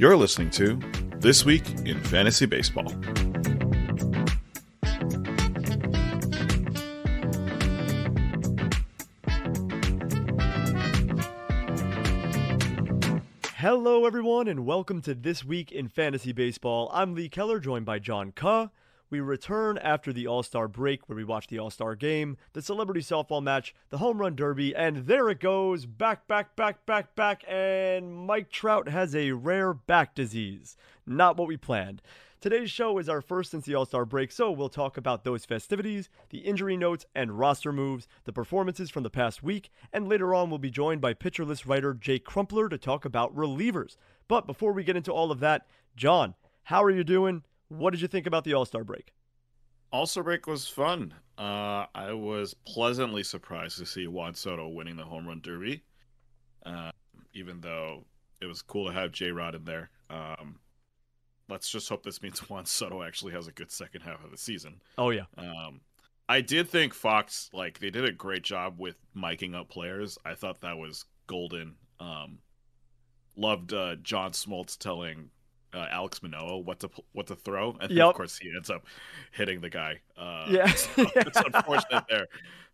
You're listening to This Week in Fantasy Baseball. Hello, everyone, and welcome to This Week in Fantasy Baseball. I'm Lee Keller, joined by John Ke. We return after the All Star break, where we watch the All Star game, the celebrity softball match, the home run derby, and there it goes back, back, back, back, back. And Mike Trout has a rare back disease. Not what we planned. Today's show is our first since the All Star break, so we'll talk about those festivities, the injury notes and roster moves, the performances from the past week, and later on we'll be joined by Pitcher List writer Jake Crumpler to talk about relievers. But before we get into all of that, John, how are you doing? What did you think about the All Star break? All Star break was fun. Uh, I was pleasantly surprised to see Juan Soto winning the home run derby, uh, even though it was cool to have J Rod in there. Um, let's just hope this means Juan Soto actually has a good second half of the season. Oh yeah. Um, I did think Fox like they did a great job with miking up players. I thought that was golden. Um, loved uh, John Smoltz telling uh, Alek Manoah what to what to throw, and Yep. of course he ends up hitting the guy. Uh, Yeah. so it's unfortunate there.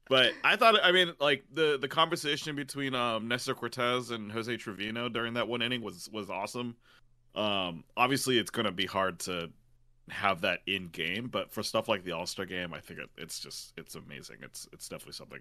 But I thought, I mean, like the the conversation between um, Nestor Cortes and Jose Trevino during that one inning was was awesome. Um, obviously, it's going to be hard to have that in game, but for stuff like the All Star game, I think it, it's just it's amazing. It's it's definitely something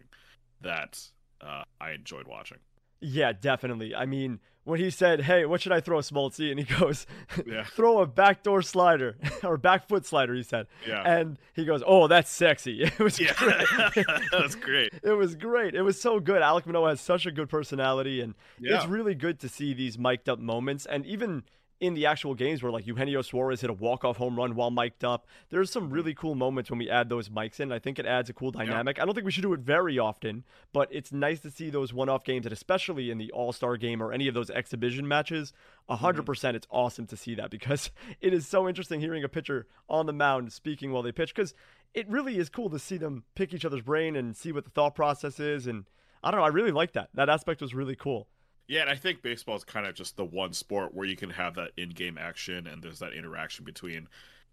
that uh, I enjoyed watching. Yeah, definitely. I mean, when he said, "Hey, what should I throw, Smoltzy?" and he goes, Yeah. "Throw a backdoor slider or back foot slider," he said. Yeah, And he goes, "Oh, that's sexy." It was yeah, great. that's great. It was great. It was so good. Alek Manoah has such a good personality, and Yeah. it's really good to see these mic'd up moments. And even in the actual games where like Eugenio Suarez hit a walk-off home run while mic'd up, there's some really mm-hmm. cool moments when we add those mics in. I think it adds a cool dynamic. I don't think we should do it very often, but it's nice to see those one-off games, and especially in the All-Star game or any of those exhibition matches. Hundred mm-hmm. percent, it's awesome to see that because it is so interesting hearing a pitcher on the mound speaking while they pitch because it really is cool to see them pick each other's brain and see what the thought process is. And I don't know, I really like that. That aspect was really cool. Yeah, and I think baseball is kind of just the one sport where you can have that in-game action and there's that interaction between,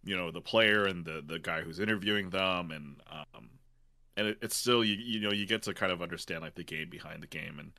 you know, the player and the the guy who's interviewing them, and um, and it, it's still you you know you get to kind of understand like the game behind the game, and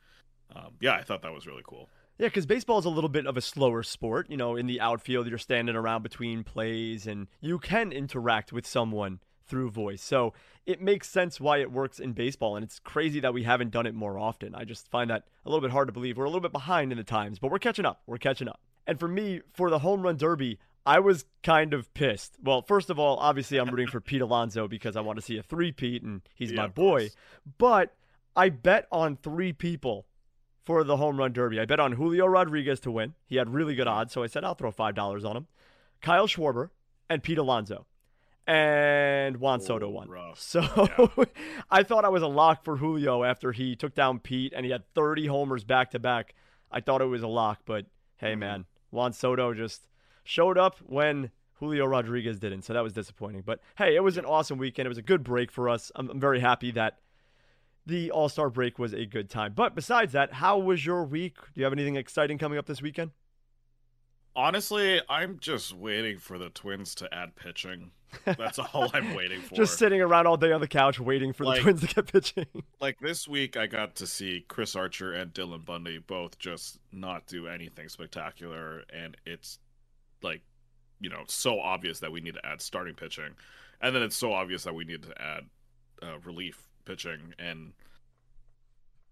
um, yeah, I thought that was really cool. Yeah, because baseball is a little bit of a slower sport. You know, in the outfield, you're standing around between plays and you can interact with someone through voice. So it makes sense why it works in baseball. And it's crazy that we haven't done it more often. I just find that a little bit hard to believe. We're a little bit behind in the times, but we're catching up. We're catching up. And for me, for the home run derby, I was kind of pissed. Well, first of all, obviously, I'm rooting for Pete Alonso because I want to see a three-peat and he's Yeah, my boy. But I bet on three people for the home run derby. I bet on Julio Rodriguez to win. He had really good odds, so I said I'll throw five dollars on him. Kyle Schwarber and Pete Alonso, and Juan Soto Oh, won. rough. So I thought I was a lock for Julio after he took down Pete and he had 30 homers back to back. I thought it was a lock, but hey, Mhm. man, Juan Soto just showed up when Julio Rodriguez didn't, so that was disappointing. But hey, it was an awesome weekend. It was a good break for us. I'm, I'm very happy that the All Star break was a good time. But besides that, how was your week? Do you have anything exciting coming up this weekend? Honestly, I'm just waiting for the Twins to add pitching. That's all I'm waiting for. Just sitting around all day on the couch waiting for Like- the Twins to get pitching. like this week I got to see Chris Archer and Dylan Bundy both just not do anything spectacular and it's like you know so obvious that we need to add starting pitching and then it's so obvious that we need to add uh, relief pitching and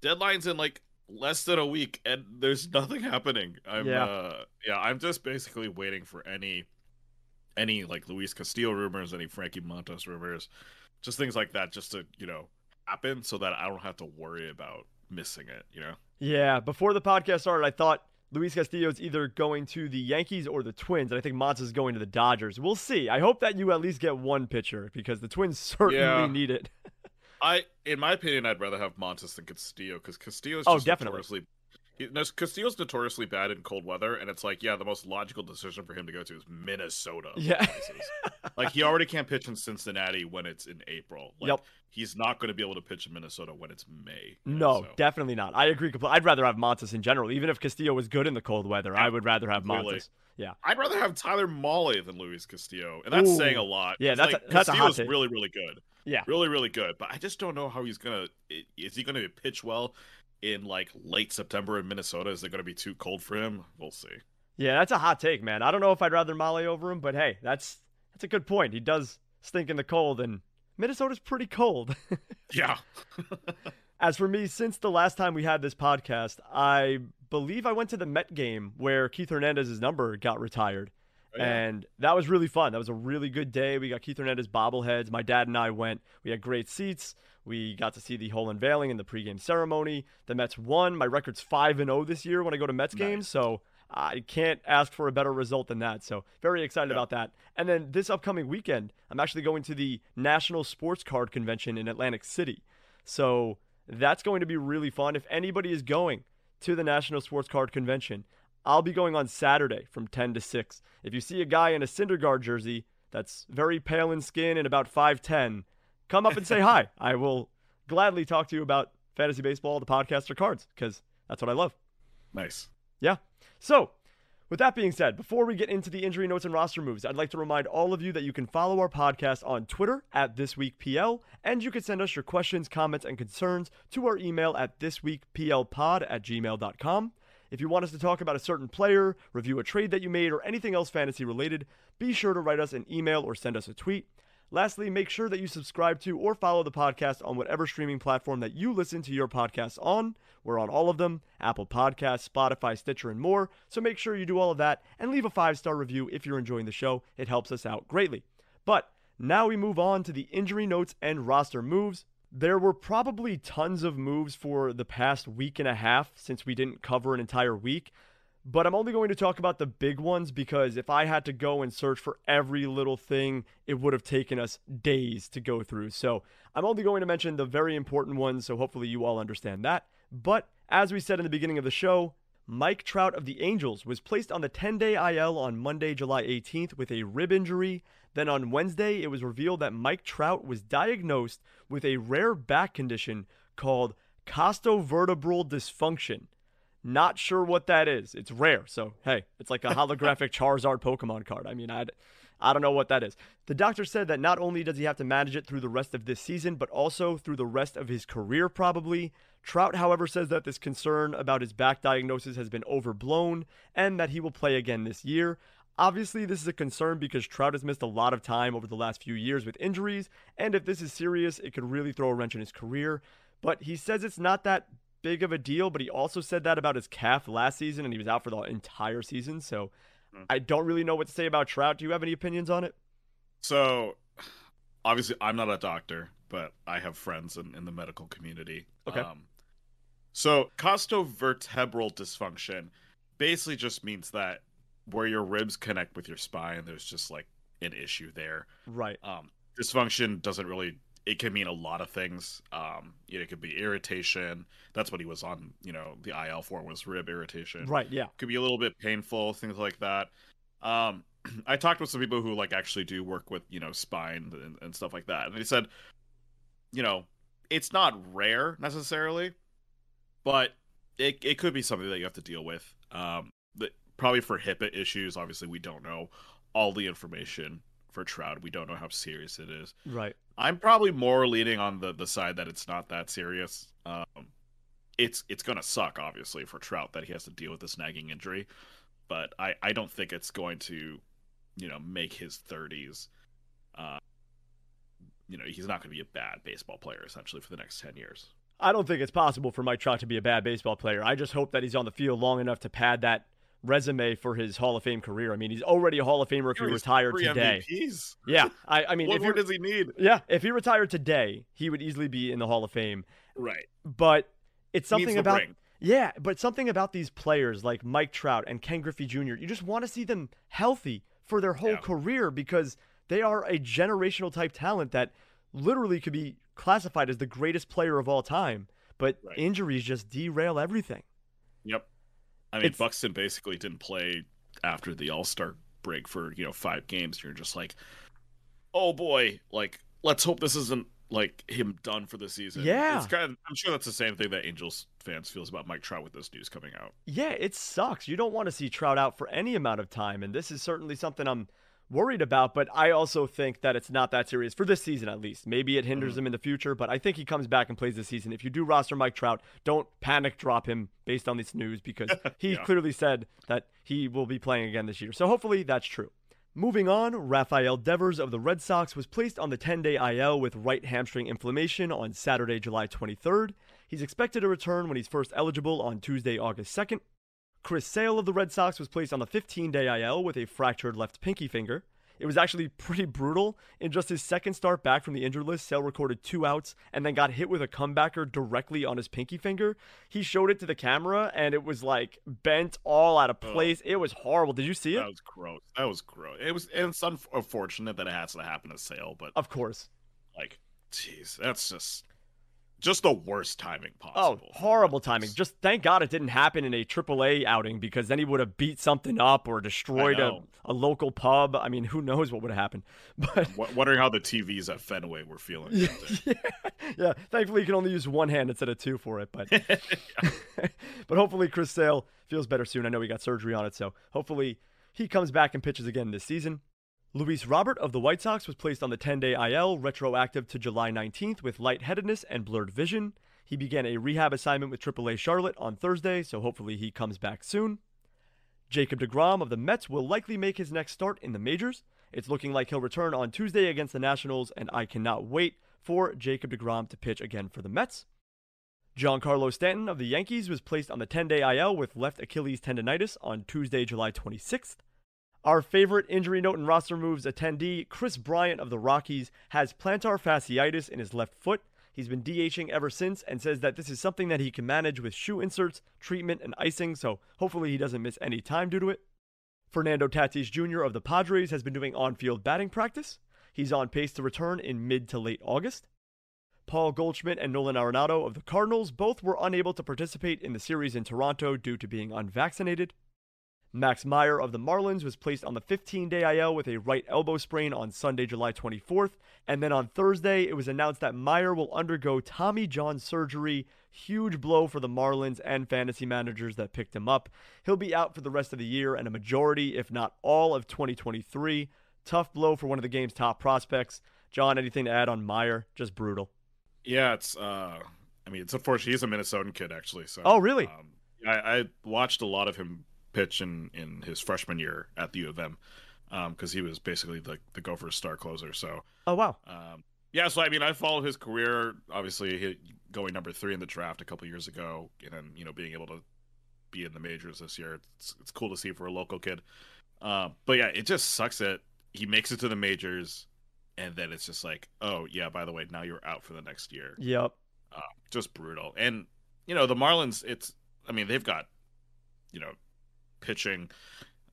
deadlines in like less than a week and there's nothing happening i'm Yeah. uh yeah i'm just basically waiting for any any like luis castillo rumors any frankie montas rumors just things like that just to you know happen so that i don't have to worry about missing it you know Yeah, before the podcast started, I thought Luis Castillo is either going to the Yankees or the Twins, and I think Montas is going to the Dodgers. We'll see. I hope that you at least get one pitcher because the Twins certainly Yeah. need it. I, in my opinion, I'd rather have Montas than Castillo because Castillo is Oh, just definitely. notoriously, He, no, Castillo's notoriously bad in cold weather, and it's like, yeah, the most logical decision for him to go to is Minnesota. Yeah. like he already can't pitch in Cincinnati when it's in April. Like, Yep. He's not going to be able to pitch in Minnesota when it's May. know, No, so- definitely not. I agree completely. I'd rather have Montas in general. Even if Castillo was good in the cold weather, I would rather have completely. Montas. Yeah. I'd rather have Tyler Mahle than Luis Castillo, and that's saying a lot. Yeah, that's like, a- that's a hot Castillo's take. really, really good. Yeah. really, really good. But I just don't know how he's gonna. Is he gonna pitch well in like late September in Minnesota? Is it gonna be too cold for him? We'll see. Yeah, that's a hot take, man. I don't know if I'd rather Mahle over him, but hey, that's that's a good point. He does stink in the cold, and Minnesota's pretty cold. Yeah. As for me, since the last time we had this podcast, I believe I went to the Met game where Keith Hernandez's number got retired. Oh, yeah. And that was really fun. That was a really good day. We got Keith Hernandez bobbleheads. My dad and I went. We had great seats. We got to see the whole unveiling and the pregame ceremony. The Mets won. My record's 5 and 0 this year when I go to Mets Nice. games, so I can't ask for a better result than that. So, very excited Yeah. about that. And then this upcoming weekend, I'm actually going to the National Sports Card Convention in Atlantic City. So, that's going to be really fun. If anybody is going to the National Sports Card Convention, I'll be going on Saturday from 10 to 6. If you see a guy in a Syndergaard jersey that's very pale in skin and about 5'10, come up and say hi. I will gladly talk to you about fantasy baseball, the podcast, or cards, because that's what I love. nice. Yeah. So, with that being said, before we get into the injury notes and roster moves, I'd like to remind all of you that you can follow our podcast on Twitter at ThisWeekPL, and you can send us your questions, comments, and concerns to our email at thisweekplpod at gmail.com. If you want us to talk about a certain player, review a trade that you made, or anything else fantasy related, be sure to write us an email or send us a tweet. Lastly, make sure that you subscribe to or follow the podcast on whatever streaming platform that you listen to your podcasts on. We're on all of them Apple Podcasts, Spotify, Stitcher, and more. So make sure you do all of that and leave a five star review if you're enjoying the show. It helps us out greatly. But now we move on to the injury notes and roster moves. There were probably tons of moves for the past week and a half since we didn't cover an entire week. But I'm only going to talk about the big ones because if I had to go and search for every little thing, it would have taken us days to go through. So I'm only going to mention the very important ones, so hopefully you all understand that. But as we said in the beginning of the show, Mike Trout of the Angels was placed on the 10 day IL on Monday, July 18th with a rib injury. Then on Wednesday, it was revealed that Mike Trout was diagnosed with a rare back condition called costovertebral dysfunction. Not sure what that is. It's rare. So, hey, it's like a holographic Charizard Pokemon card. I mean, I I don't know what that is. The doctor said that not only does he have to manage it through the rest of this season, but also through the rest of his career, probably. Trout, however, says that this concern about his back diagnosis has been overblown and that he will play again this year. Obviously, this is a concern because Trout has missed a lot of time over the last few years with injuries, and if this is serious, it could really throw a wrench in his career. But he says it's not that big of a deal, but he also said that about his calf last season, and he was out for the entire season. So Hmm. I don't really know what to say about Trout. Do you have any opinions on it? So, obviously, I'm not a doctor, but I have friends in, in the medical community. Okay. Um, so, costovertebral dysfunction basically just means that where your ribs connect with your spine, there's just like an issue there. Right. Um, dysfunction doesn't really. It can mean a lot of things. Um, you know, it could be irritation. That's what he was on. You know, the IL for was rib irritation Right. Yeah. could be a little bit painful, things like that. Um, I talked with some people who like actually do work with you know spine and, and stuff like that, and they said, you know, it's not rare necessarily, but it it could be something that you have to deal with. Um, that probably for HIPAA issues. Obviously, we don't know all the information for Trout. We don't know how serious it is. Right. I'm probably more leaning on the the side that it's not that serious. Um, it's it's gonna suck, obviously, for Trout that he has to deal with this nagging injury, but I I don't think it's going to, you know, make his 30s. Uh, you know, he's not going to be a bad baseball player essentially for the next 10 years. I don't think it's possible for Mike Trout to be a bad baseball player. I just hope that he's on the field long enough to pad that resume for his Hall of Fame career. I mean, he's already a Hall of Famer if he retired today. MVPs. Yeah, I, I mean, What if more does he need? yeah, if he retired today, he would easily be in the Hall of Fame. Right. But it's something about ring. yeah, but something about these players like Mike Trout and Ken Griffey Jr. You just want to see them healthy for their whole Yeah. career because they are a generational type talent that literally could be classified as the greatest player of all time. But Right. injuries just derail everything. Yep. I mean, It's- Buxton basically didn't play after the All Star break for you know five games. You're just like, oh boy, like let's hope this isn't like him done for the season. Yeah. it's kind of. I'm sure that's the same thing that Angels fans feels about Mike Trout with this news coming out. Yeah, it sucks. You don't want to see Trout out for any amount of time, and this is certainly something I'm worried about. But I also think that it's not that serious for this season, at least. Maybe it hinders Mhm. him in the future, but I think he comes back and plays this season. If you do roster Mike Trout, don't panic drop him based on this news because he Yeah. clearly said that he will be playing again this year. So hopefully that's true. Moving on, Rafael Devers of the Red Sox was placed on the 10 day IL with right hamstring inflammation on Saturday, July 23rd. He's expected to return when he's first eligible on Tuesday, August 2nd. Chris Sale of the Red Sox was placed on the 15 day IL with a fractured left pinky finger. It was actually pretty brutal. In just his second start back from the injured list, Sale recorded two outs and then got hit with a comebacker directly on his pinky finger. He showed it to the camera and it was like bent all out of place. It was horrible. Did you see it? That was gross. That was gross. It was, and it's unfortunate that it has to happen to Sale, but Of course. like, jeez, that's just just the worst timing Oh, possible. the horrible timing. Just thank God it didn't happen in a AAA outing because then he would have beat something up or destroyed a, a local pub. I mean, who knows what would have happened. But W- wondering how the TVs at Fenway were feeling. yeah, that yeah, thankfully you can only use one hand instead of two for it. But but hopefully Chris Sale feels better soon. I know he got surgery on it, so hopefully he comes back and pitches again this season. Luis Robert of the White Sox was placed on the 10 day IL, retroactive to July 19th, with lightheadedness and blurred vision. He began a rehab assignment with AAA Charlotte on Thursday, so hopefully he comes back soon. Jacob DeGrom of the Mets will likely make his next start in the majors. It's looking like he'll return on Tuesday against the Nationals, and I cannot wait for Jacob DeGrom to pitch again for the Mets. Giancarlo Stanton of the Yankees was placed on the 10 day IL with left Achilles tendonitis on Tuesday, July 26th. Our favorite injury note and roster moves attendee, Kris Bryant of the Rockies, has plantar fasciitis in his left foot. He's been DHing ever since and says that this is something that he can manage with shoe inserts, treatment, and icing, so hopefully he doesn't miss any time due to it. Fernando Tatis Jr. of the Padres has been doing on field batting practice. He's on pace to return in mid to late August. Paul Goldschmidt and Nolan Arenado of the Cardinals both were unable to participate in the series in Toronto due to being unvaccinated. Max Meyer of the Marlins was placed on the 15 day IL with a right elbow sprain on Sunday, July 24th. And then on Thursday, it was announced that Meyer will undergo Tommy John surgery. Huge blow for the Marlins and fantasy managers that picked him up. He'll be out for the rest of the year and a majority, if not all, of 2023. Tough blow for one of the game's top prospects. John, anything to add on Meyer? Just brutal. Yeah, it's. uh I mean, it's unfortunate. He's a Minnesotan kid, actually. So. Oh, really? Um, I, I watched a lot of him pitch in in his freshman year at the U of M, because he was basically the the Gophers' star closer. So. Oh, wow. Um, yeah, so I mean, I followed his career. Obviously, he, going number three in the draft a couple years ago, and then you know being able to be in the majors this year. It's it's cool to see for a local kid. Uh, but yeah, it just sucks that he makes it to the majors, and then it's just like, oh yeah, by the way, now you're out for the next year. Yep. Uh, just brutal. And you know the Marlins, it's I mean they've got you know pitching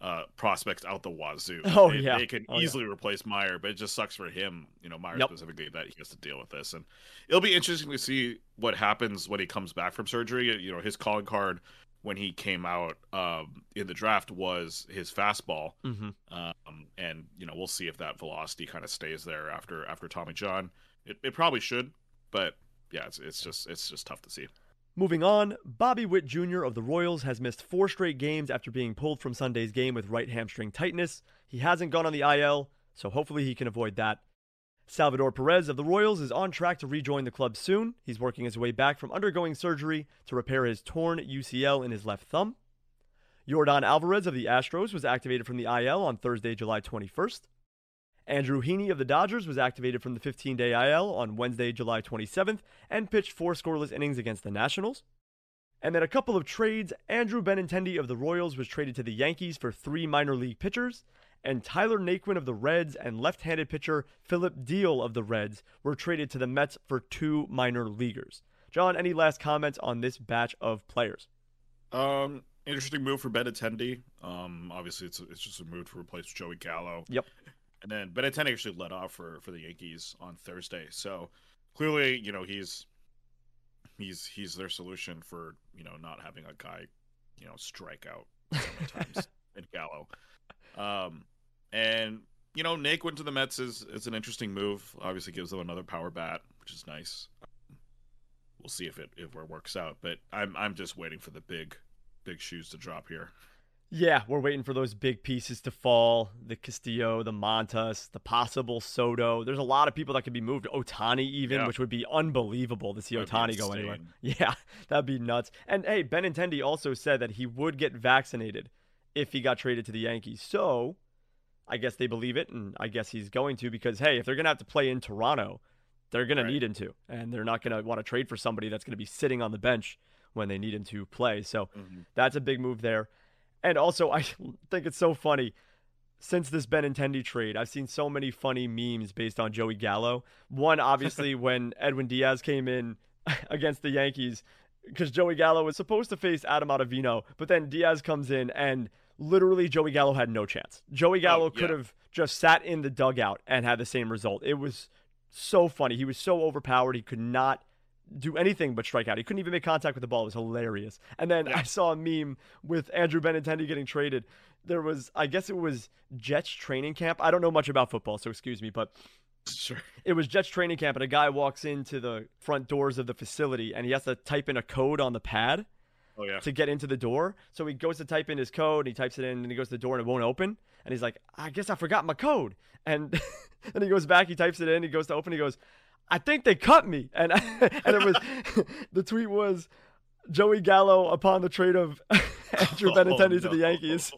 uh prospects out the wazoo. Oh, they, yeah. they can Oh, yeah. easily replace Meyer, but it just sucks for him. You know Meyer Yep. specifically that he has to deal with this, and it'll be interesting to see what happens when he comes back from surgery. You know his calling card when he came out um, in the draft was his fastball, hmm um, and you know we'll see if that velocity kind of stays there after after Tommy John. It, it probably should, but yeah, it's it's just it's just tough to see. Moving on, Bobby Witt Jr. of the Royals has missed four straight games after being pulled from Sunday's game with right hamstring tightness. He hasn't gone on the IL, so hopefully he can avoid that. Salvador Perez of the Royals is on track to rejoin the club soon. He's working his way back from undergoing surgery to repair his torn UCL in his left thumb. Jordan Alvarez of the Astros was activated from the IL on Thursday, July 21st. Andrew Heaney of the Dodgers was activated from the 15 day IL on Wednesday, July 27th, and pitched four scoreless innings against the Nationals. And then a couple of trades. Andrew Benintendi of the Royals was traded to the Yankees for three minor league pitchers, and Tyler Naquin of the Reds and left handed pitcher Phillip Diehl of the Reds were traded to the Mets for two minor leaguers. John, any last comments on this batch of players? Um, interesting move for Ben Benintendi. Um, obviously it's it's just a move to replace Joey Gallo. Yep. And then Benintendi actually led off for for the Yankees on Thursday. So clearly, you know, he's he's he's their solution for you know not having a guy you know strike out sometimes in Gallo. Um, and you know, Naquin went to the Mets is is an interesting move. Obviously, gives them another power bat, which is nice. We'll see if it if it works out, but I'm I'm just waiting for the big big shoes to drop here. Yeah, we're waiting for those big pieces to fall. The Castillo, the Montas, the possible Soto. There's a lot of people that could be moved. Ohtani, even, Yeah. which would be unbelievable to see be go anywhere. Yeah, that'd be nuts. And hey, Benintendi also said that he would get vaccinated if he got traded to the Yankees. So I guess they believe it, and I guess he's going to because hey, if they're gonna have to play in Toronto, they're gonna need him to, and they're not gonna want to trade for somebody that's gonna be sitting on the bench when they need him to play. So mm-hmm. that's a big move there. And also, I think it's so funny. Since this Benintendi trade, I've seen so many funny memes based on Joey Gallo. One, obviously, when Edwin Diaz came in against the Yankees, because Joey Gallo was supposed to face Adam Ottavino, but then Diaz comes in and literally Joey Gallo had no chance. Joey Gallo Oh, could have just sat in the dugout and had the same result. It was so funny. He was so overpowered. He could not do anything but strike out. He couldn't even make contact with the ball. It was hilarious. And then Yeah. I saw a meme with Andrew Benintendi getting traded. There was, I guess it was Jets training camp. I don't know much about football, so excuse me, but Sure. it was Jets training camp, and a guy walks into the front doors of the facility, and he has to type in a code on the pad Oh yeah. to get into the door. So he goes to type in his code, and he types it in, and he goes to the door, and it won't open. And he's like, I guess I forgot my code. And then he goes back, he types it in, he goes to open, he goes, I think they cut me. And and it was the tweet was Joey Gallo upon the trade of Andrew Oh, Benintendi to the. Yankees.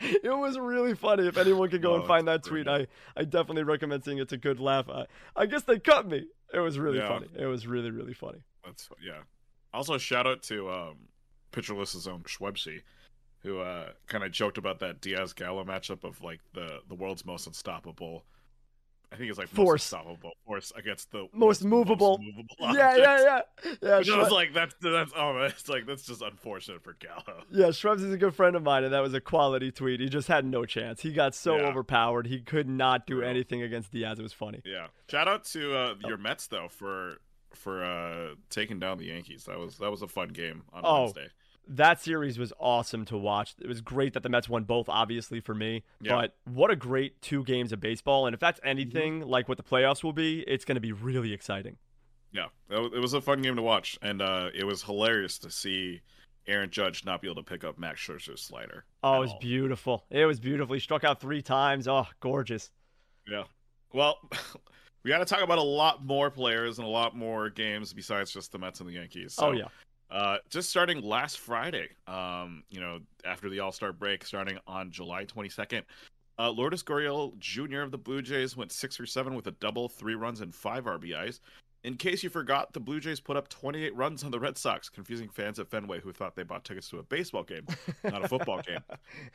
it was really funny. If anyone could go Oh, and find that tweet, brilliant. I, I definitely recommend seeing it. It's a good laugh. I, I guess they cut me. It was really Yeah. funny. It was really, really funny. That's yeah. Also, shout out to um, Pitcher List's own Schwebsy, who uh, kind of joked about that Diaz Gallo matchup of like the the world's most unstoppable. I think it's like Force. most unstoppable force against the Most movable. movable Yeah, yeah, yeah. Yeah, Which I was like, that's that's oh, it's like that's just unfortunate for Gallo. yeah, Shrebs is a good friend of mine, and that was a quality tweet. He just had no chance. He got so Yeah. overpowered. He could not do anything against Diaz. It was funny. Yeah. Shout out to uh, your Mets though for for uh, taking down the Yankees. That was that was a fun game on Oh, Wednesday. That series was awesome to watch. It was great that the Mets won both, obviously, for me. Yeah. But what a great two games of baseball. And if that's anything like what the playoffs will be, it's going to be really exciting. Yeah, it was a fun game to watch, and uh, it was hilarious to see Aaron Judge not be able to pick up Max Scherzer's slider. Oh, it was all. beautiful. It was beautiful. He struck out three times. Oh, gorgeous. Yeah. Well, we got to talk about a lot more players and a lot more games besides just the Mets and the Yankees. So, oh, yeah. Uh, just starting last Friday, um, you know, after the All Star break, starting on July 22nd, uh, Lourdes Gurriel Jr. of the Blue Jays went six for seven with a double, three runs, and five RBIs. In case you forgot, the Blue Jays put up 28 runs on the Red Sox, confusing fans at Fenway who thought they bought tickets to a baseball game, not a football game.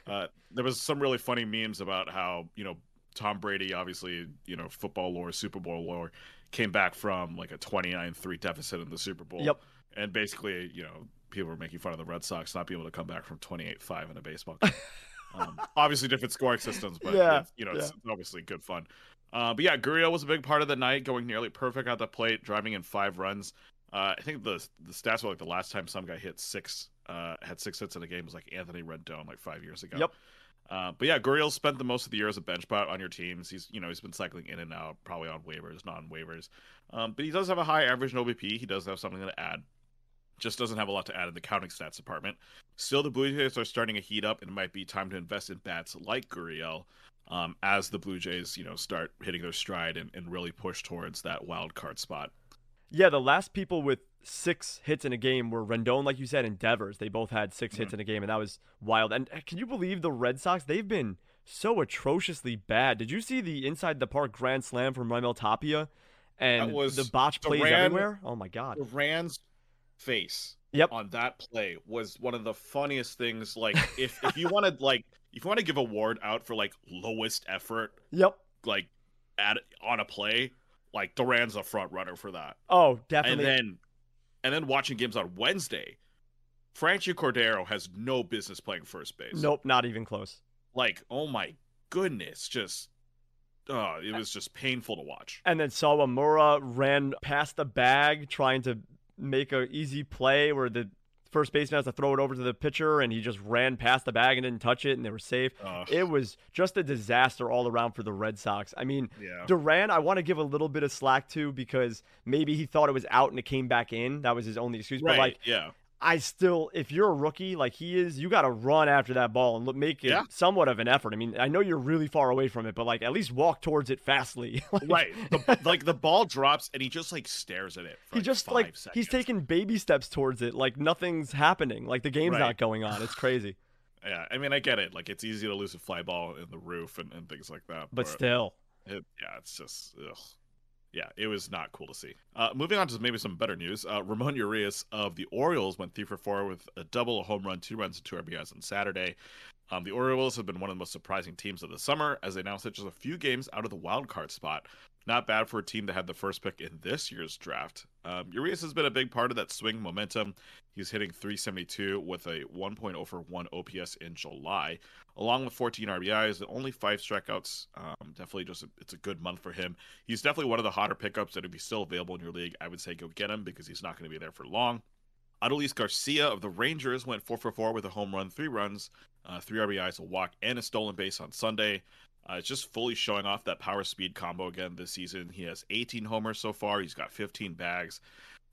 Uh, there was some really funny memes about how you know Tom Brady, obviously you know football lore, Super Bowl lore, came back from like a 29-3 deficit in the Super Bowl. Yep. And basically, you know, people were making fun of the Red Sox not being able to come back from 28-5 in a baseball game. um, obviously, different scoring systems, but Yeah, it's, you know, it's obviously good fun. Uh, but yeah, Gurriel was a big part of the night, going nearly perfect at the plate, driving in five runs. Uh, I think the the stats were like the last time some guy hit six, uh, had six hits in a game was like Anthony Rendon like five years ago. Yep. Uh, but yeah, Gurriel spent the most of the year as a bench spot on your teams. He's you know he's been cycling in and out, probably on waivers, non waivers. Um, but he does have a high average in OBP. He does have something to add. Just doesn't have a lot to add in the counting stats department. Still, the Blue Jays are starting to heat up, and it might be time to invest in bats like Gurriel um, as the Blue Jays, you know, start hitting their stride and, and really push towards that wild card spot. Yeah, the last people with six hits in a game were Rendon, like you said, and Devers. They both had 6 hits in a game, and that was wild. And uh, can you believe the Red Sox? They've been so atrociously bad. Did you see the inside the park grand slam from Raimel Tapia? And the botch plays Duran- everywhere? Oh my god. Duran's face Yep. on that play was one of the funniest things. Like, if if you wanted like if you want to give a award out for like lowest effort, Yep. like at on a play, like Duran's a front runner for that. Oh, definitely. And then and then watching games on Wednesday, Franchy Cordero has no business playing first base. nope, not even close. Like, oh my goodness, just oh, it was just painful to watch. And then Sawamura ran past the bag trying to make a easy play where the first baseman has to throw it over to the pitcher, and he just ran past the bag and didn't touch it, and they were safe. Ugh. It was just a disaster all around for the Red Sox. I mean, Yeah. Duran, I want to give a little bit of slack to because maybe he thought it was out and it came back in. That was his only excuse. But like, yeah. I still, if you're a rookie like he is, you got to run after that ball and look, make it Yeah. somewhat of an effort. I mean, I know you're really far away from it, but like at least walk towards it fastly. Like, Right. The, like the ball drops and he just like stares at it. For, He like, just like seconds. he's taking baby steps towards it, like nothing's happening, like the game's Right. not going on. It's crazy, Yeah, I mean, I get it. Like, it's easy to lose a fly ball in the roof and, and things like that. but still, It, yeah, it's just, ugh. Yeah, it was not cool to see. Uh, moving on to maybe some better news. Uh, Ramon Urias of the Orioles went three for four with a double, a home run, two runs, and two RBIs on Saturday. Um, the Orioles have been one of the most surprising teams of the summer as they now sit just a few games out of the wild card spot. Not bad for a team that had the first pick in this year's draft. Um, Urias has been a big part of that swing momentum. He's hitting 372 with a 1.0 for 1 OPS in July, along with 14 RBIs and only five strikeouts. Um, definitely just a, it's a good month for him. He's definitely one of the hotter pickups that if he's still available in your league, I would say go get him because he's not going to be there for long. Adolis Garcia of the Rangers went 4 for 4 with a home run, three runs, uh, three RBIs, a walk, and a stolen base on Sunday. Uh, it's just fully showing off that power speed combo again this season. He has 18 homers so far. He's got 15 bags.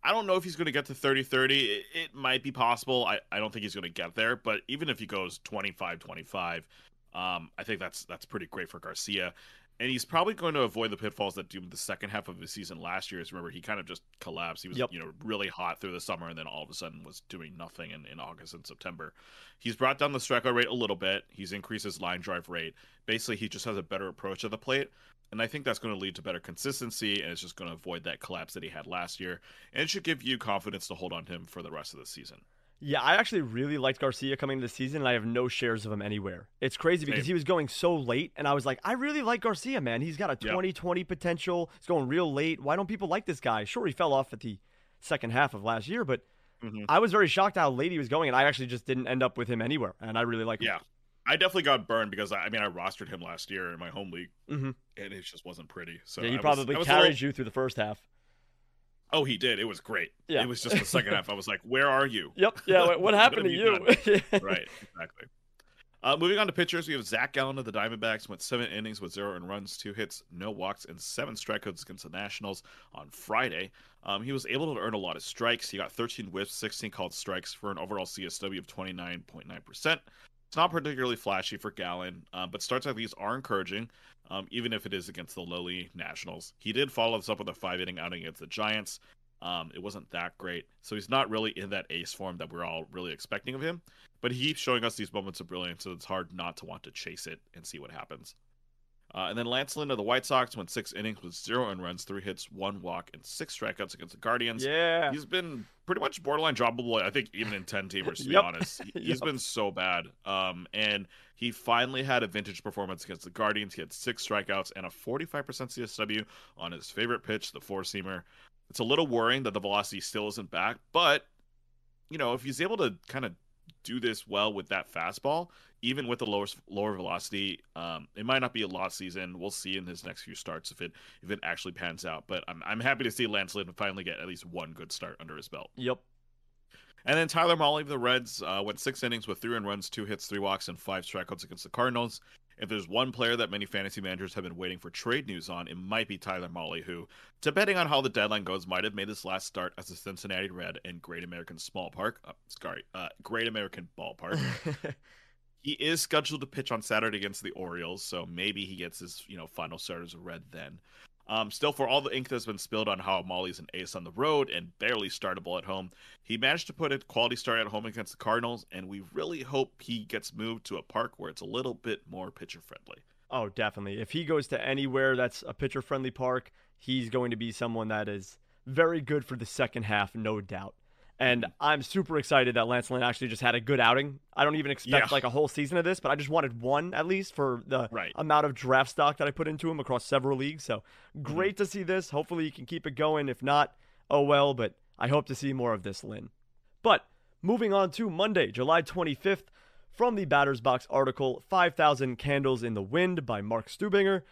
I don't know if he's going to get to 30 30. It, it might be possible. I, I don't think he's going to get there, but even if he goes 25 25, um, I think that's that's pretty great for Garcia. And he's probably going to avoid the pitfalls that doomed the second half of his season last year. Remember, he kind of just collapsed. He was, Yep. you know, really hot through the summer, and then all of a sudden was doing nothing in, in August and September. He's brought down the strikeout rate a little bit. He's increased his line drive rate. Basically, he just has a better approach to the plate, and I think that's going to lead to better consistency, and it's just going to avoid that collapse that he had last year, and it should give you confidence to hold on to him for the rest of the season. Yeah, I actually really liked Garcia coming this season, and I have no shares of him anywhere. It's crazy because Same. he was going so late, and I was like, I really like Garcia, man. He's got a Yeah. 2020 potential. He's going real late. Why don't people like this guy? Sure, he fell off at the second half of last year, but Mhm. I was very shocked how late he was going, and I actually just didn't end up with him anywhere, and I really like him. Yeah, I definitely got burned because I, I mean I rostered him last year in my home league, hmm and it just wasn't pretty. So yeah, he was- probably was carried little- you through the first half. Oh, he did. It was great. Yeah. It was just the second half. I was like, "Where are you?" Yep. Yeah. What, happened to you right, exactly. Uh, moving on to pitchers, we have Zach Gallen of the Diamondbacks went seven innings with zero earned runs, two hits, no walks, and seven strikeouts against the Nationals on Friday. Um, he was able to earn a lot of strikes. He got 13 whiffs, 16 called strikes for an overall CSW of 29.9%. It's not particularly flashy for Gallen, uh, but starts like these are encouraging, um, even if it is against the lowly Nationals. He did follow this up with a five inning outing against the Giants. Um, it wasn't that great, so he's not really in that ace form that we're all really expecting of him. But he keeps showing us these moments of brilliance, so it's hard not to want to chase it and see what happens. Uh, and then Lance Lynn of the White Sox went six innings with zero earned runs, three hits, one walk, and six strikeouts against the Guardians. yeah. He's been pretty much borderline droppable. I think even in ten teamers, to be honest, He- he's Yep. been so bad. Um, and he finally had a vintage performance against the Guardians. He had six strikeouts and a forty-five percent CSW on his favorite pitch, the four-seamer. It's a little worrying that the velocity still isn't back, but you know if he's able to kind of do this well with that fastball, even with the lower lower velocity, um, it might not be a lost season. We'll see in his next few starts if it if it actually pans out. But I'm I'm happy to see Lance Lynn finally get at least one good start under his belt. Yep. And then Tyler Mahle of the Reds uh, went six innings with three earned runs, two hits, three walks, and five strikeouts against the Cardinals. If there's one player that many fantasy managers have been waiting for trade news on, it might be Tyler Mahle, who, depending on how the deadline goes, might have made his last start as a Cincinnati Red in Great American Small Park. Uh, sorry, uh, Great American Ballpark. he is scheduled to pitch on Saturday against the Orioles, so maybe he gets his you know final start as a Red then. Um, still, for all the ink that's been spilled on how Mahle's an ace on the road and barely startable at home, he managed to put a quality start at home against the Cardinals, and we really hope he gets moved to a park where it's a little bit more pitcher friendly. Oh, definitely. If he goes to anywhere that's a pitcher friendly park, he's going to be someone that is very good for the second half, no doubt. And I'm super excited that Lance Lynn actually just had a good outing. I don't even expect Yeah. like a whole season of this, but I just wanted one at least for the Right. amount of draft stock that I put into him across several leagues. So mm-hmm. great to see this. Hopefully he can keep it going. If not, oh well, but I hope to see more of this Lynn. But moving on to Monday, July 25th, from the Batter's Box article 5,000 Candles in the Wind by Mark Stubinger,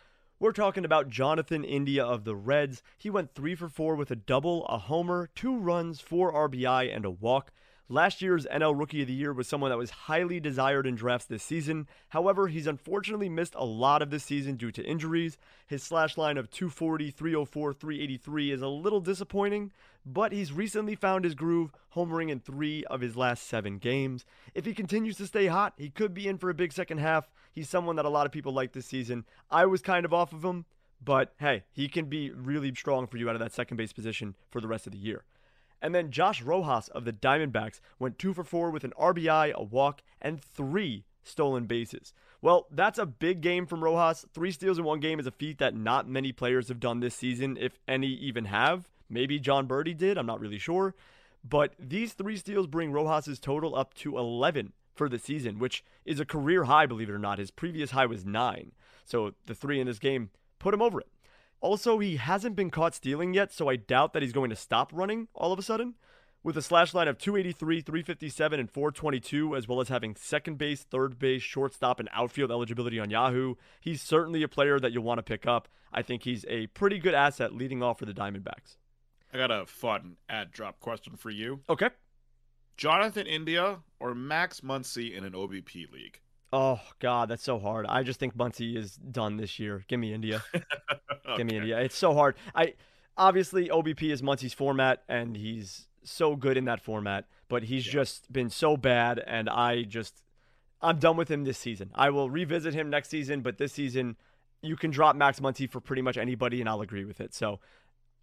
we're talking about Jonathan India of the Reds. He went 3 for 4 with a double, a homer, two runs, four RBI, and a walk. Last year's NL Rookie of the Year was someone that was highly desired in drafts this season. However, he's unfortunately missed a lot of this season due to injuries. His slash line of 240, 304, 383 is a little disappointing, but he's recently found his groove, homering in three of his last seven games. If he continues to stay hot, he could be in for a big second half. He's someone that a lot of people like this season. I was kind of off of him, but hey, he can be really strong for you out of that second base position for the rest of the year. And then Josh Rojas of the Diamondbacks went two for four with an RBI, a walk, and three stolen bases. Well, that's a big game from Rojas. Three steals in one game is a feat that not many players have done this season, if any even have. Maybe Jon Berti did, I'm not really sure. But these three steals bring Rojas's total up to 11 for the season, which is a career high, believe it or not. His previous high was nine. So the three in this game put him over it. Also, he hasn't been caught stealing yet, so I doubt that he's going to stop running all of a sudden. With a slash line of 283, 357, and 422, as well as having second base, third base, shortstop, and outfield eligibility on Yahoo, he's certainly a player that you'll want to pick up. I think he's a pretty good asset leading off for the Diamondbacks. I got a fun ad drop question for you. Okay. Jonathan India or Max Muncy in an OBP league? Oh God, that's so hard. I just think Muncy is done this year. Give me India. okay. Give me India. It's so hard. I obviously OBP is Muncy's format, and he's so good in that format. But he's yeah. just been so bad, and I just I'm done with him this season. I will revisit him next season, but this season you can drop Max Muncy for pretty much anybody, and I'll agree with it. So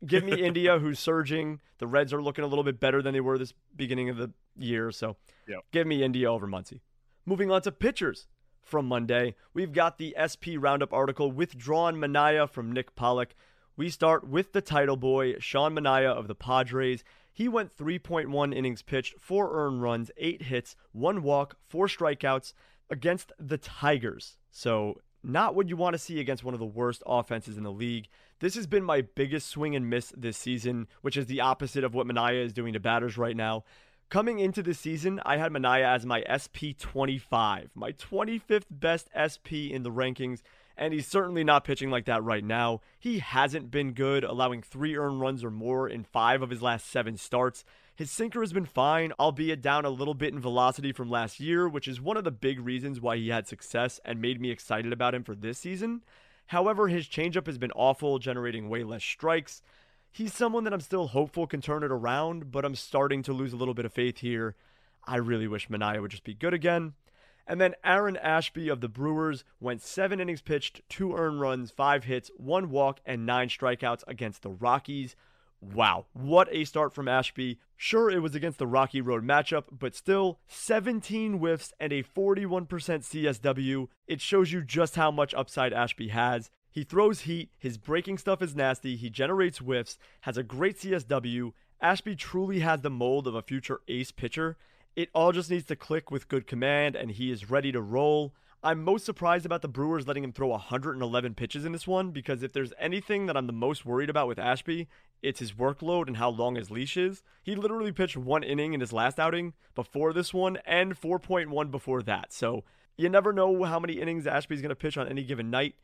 give me India, who's surging. The Reds are looking a little bit better than they were this beginning of the year. So yep. give me India over Muncy. Moving on to pitchers from Monday, we've got the SP Roundup article Withdrawn Manaea from Nick Pollack. We start with the title boy, Sean Manaea of the Padres. He went 3.1 innings pitched, four earned runs, eight hits, one walk, four strikeouts against the Tigers. So, not what you want to see against one of the worst offenses in the league. This has been my biggest swing and miss this season, which is the opposite of what Manaea is doing to batters right now. Coming into the season, I had Manaea as my SP 25, my 25th best SP in the rankings, and he's certainly not pitching like that right now. He hasn't been good, allowing three earned runs or more in five of his last seven starts. His sinker has been fine, albeit down a little bit in velocity from last year, which is one of the big reasons why he had success and made me excited about him for this season. However, his changeup has been awful, generating way less strikes he's someone that I'm still hopeful can turn it around, but I'm starting to lose a little bit of faith here. I really wish Manaea would just be good again. And then Aaron Ashby of the Brewers went seven innings pitched, two earned runs, five hits, one walk, and nine strikeouts against the Rockies. Wow, what a start from Ashby. Sure, it was against the Rocky Road matchup, but still 17 whiffs and a 41% CSW. It shows you just how much upside Ashby has. He throws heat, his breaking stuff is nasty, he generates whiffs, has a great CSW. Ashby truly has the mold of a future ace pitcher. It all just needs to click with good command, and he is ready to roll. I'm most surprised about the Brewers letting him throw 111 pitches in this one because if there's anything that I'm the most worried about with Ashby, it's his workload and how long his leash is. He literally pitched one inning in his last outing before this one and 4.1 before that. So you never know how many innings Ashby's going to pitch on any given night.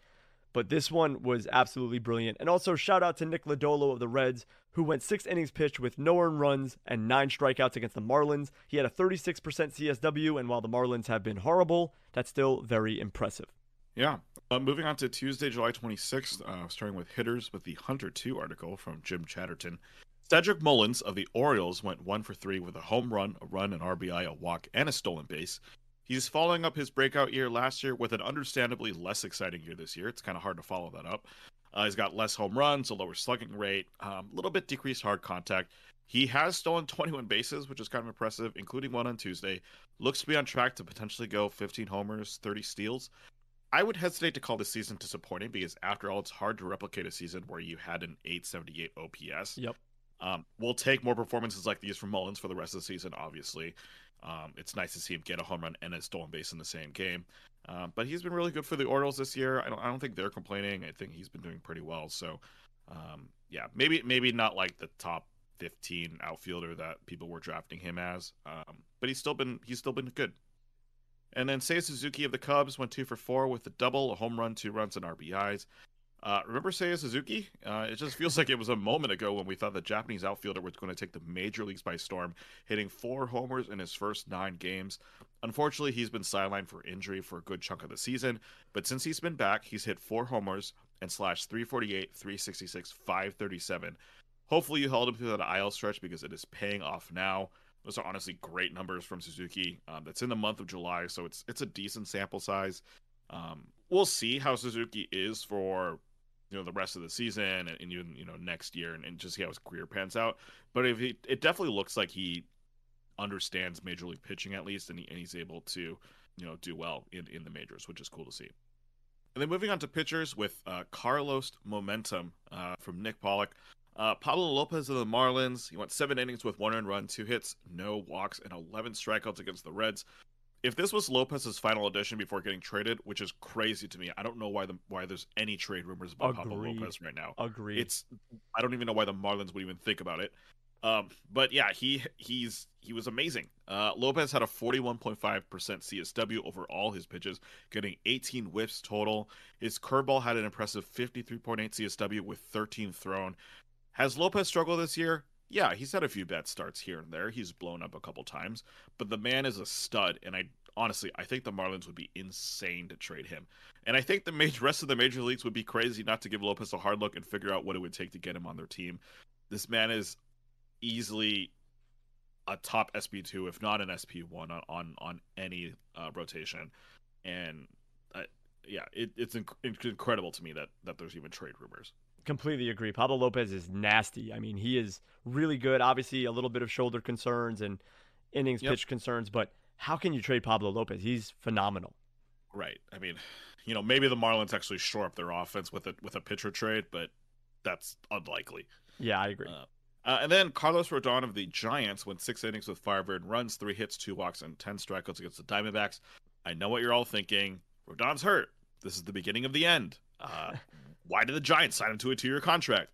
But this one was absolutely brilliant. And also, shout out to Nick Lodolo of the Reds, who went six innings pitched with no earned runs and nine strikeouts against the Marlins. He had a 36% CSW, and while the Marlins have been horrible, that's still very impressive. Yeah. Uh, moving on to Tuesday, July 26th, uh, starting with hitters with the Hunter 2 article from Jim Chatterton. Cedric Mullins of the Orioles went one for three with a home run, a run, an RBI, a walk, and a stolen base. He's following up his breakout year last year with an understandably less exciting year this year. It's kind of hard to follow that up. Uh, he's got less home runs, a lower slugging rate, a um, little bit decreased hard contact. He has stolen 21 bases, which is kind of impressive, including one on Tuesday. Looks to be on track to potentially go 15 homers, 30 steals. I would hesitate to call this season disappointing because, after all, it's hard to replicate a season where you had an 878 OPS. Yep. Um, we'll take more performances like these from Mullins for the rest of the season, obviously. Um, it's nice to see him get a home run and a stolen base in the same game. Um, but he's been really good for the Orioles this year. I don't, I don't think they're complaining. I think he's been doing pretty well. So, um, yeah, maybe maybe not like the top 15 outfielder that people were drafting him as, um, but he's still been he's still been good. And then Seiya Suzuki of the Cubs went two for four with a double, a home run, two runs, and RBIs. Uh, remember Seiya Suzuki? Uh, it just feels like it was a moment ago when we thought the Japanese outfielder was going to take the major leagues by storm, hitting four homers in his first nine games. Unfortunately, he's been sidelined for injury for a good chunk of the season, but since he's been back, he's hit four homers and slashed 348, 366, 537. Hopefully, you held him through that IL stretch because it is paying off now. Those are honestly great numbers from Suzuki. Um, that's in the month of July, so it's it's a decent sample size. Um, we'll see how Suzuki is for you know the rest of the season and, and even you know next year and, and, just see how his career pans out. But if he, it definitely looks like he understands major league pitching at least, and, he, and he's able to you know do well in in the majors, which is cool to see. And then moving on to pitchers with uh, Carlos Momentum uh, from Nick Pollack. Uh, Pablo Lopez of the Marlins. He went seven innings with one earned run, two hits, no walks, and 11 strikeouts against the Reds if this was Lopez's final edition before getting traded, which is crazy to me, I don't know why the why there's any trade rumors about Agreed. Pablo Lopez right now. Agree. It's I don't even know why the Marlins would even think about it. Um, but yeah, he he's he was amazing. Uh, Lopez had a 41.5% CSW over all his pitches, getting 18 whiffs total. His curveball had an impressive 53.8 CSW with 13 thrown. Has Lopez struggled this year? yeah, he's had a few bad starts here and there. He's blown up a couple times, but the man is a stud, and I honestly I think the Marlins would be insane to trade him. And I think the major, rest of the major leagues would be crazy not to give Lopez a hard look and figure out what it would take to get him on their team. This man is easily a top SP two, if not an SP one, on on, on any uh, rotation. And uh, yeah, it, it's inc- incredible to me that that there's even trade rumors completely agree. Pablo Lopez is nasty. I mean, he is really good. Obviously, a little bit of shoulder concerns and innings yep. pitch concerns, but how can you trade Pablo Lopez? He's phenomenal. Right. I mean, you know, maybe the Marlins actually shore up their offense with a with a pitcher trade, but that's unlikely. Yeah, I agree. Uh, uh, and then Carlos Rodon of the Giants went six innings with five earned runs, three hits, two walks, and ten strikeouts against the Diamondbacks. I know what you're all thinking. Rodon's hurt. This is the beginning of the end. Uh, why did the Giants sign him to a two year contract?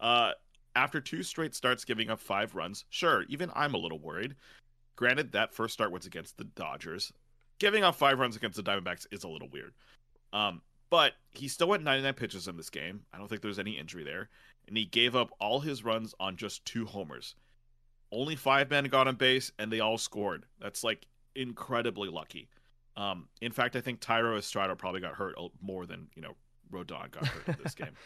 Uh, after two straight starts giving up five runs, sure, even I'm a little worried. Granted, that first start was against the Dodgers. Giving up five runs against the Diamondbacks is a little weird. Um, but he still went 99 pitches in this game. I don't think there's any injury there. And he gave up all his runs on just two homers. Only five men got on base, and they all scored. That's like incredibly lucky. Um, in fact, I think Thairo Estrada probably got hurt more than you know Rodon got hurt in this game.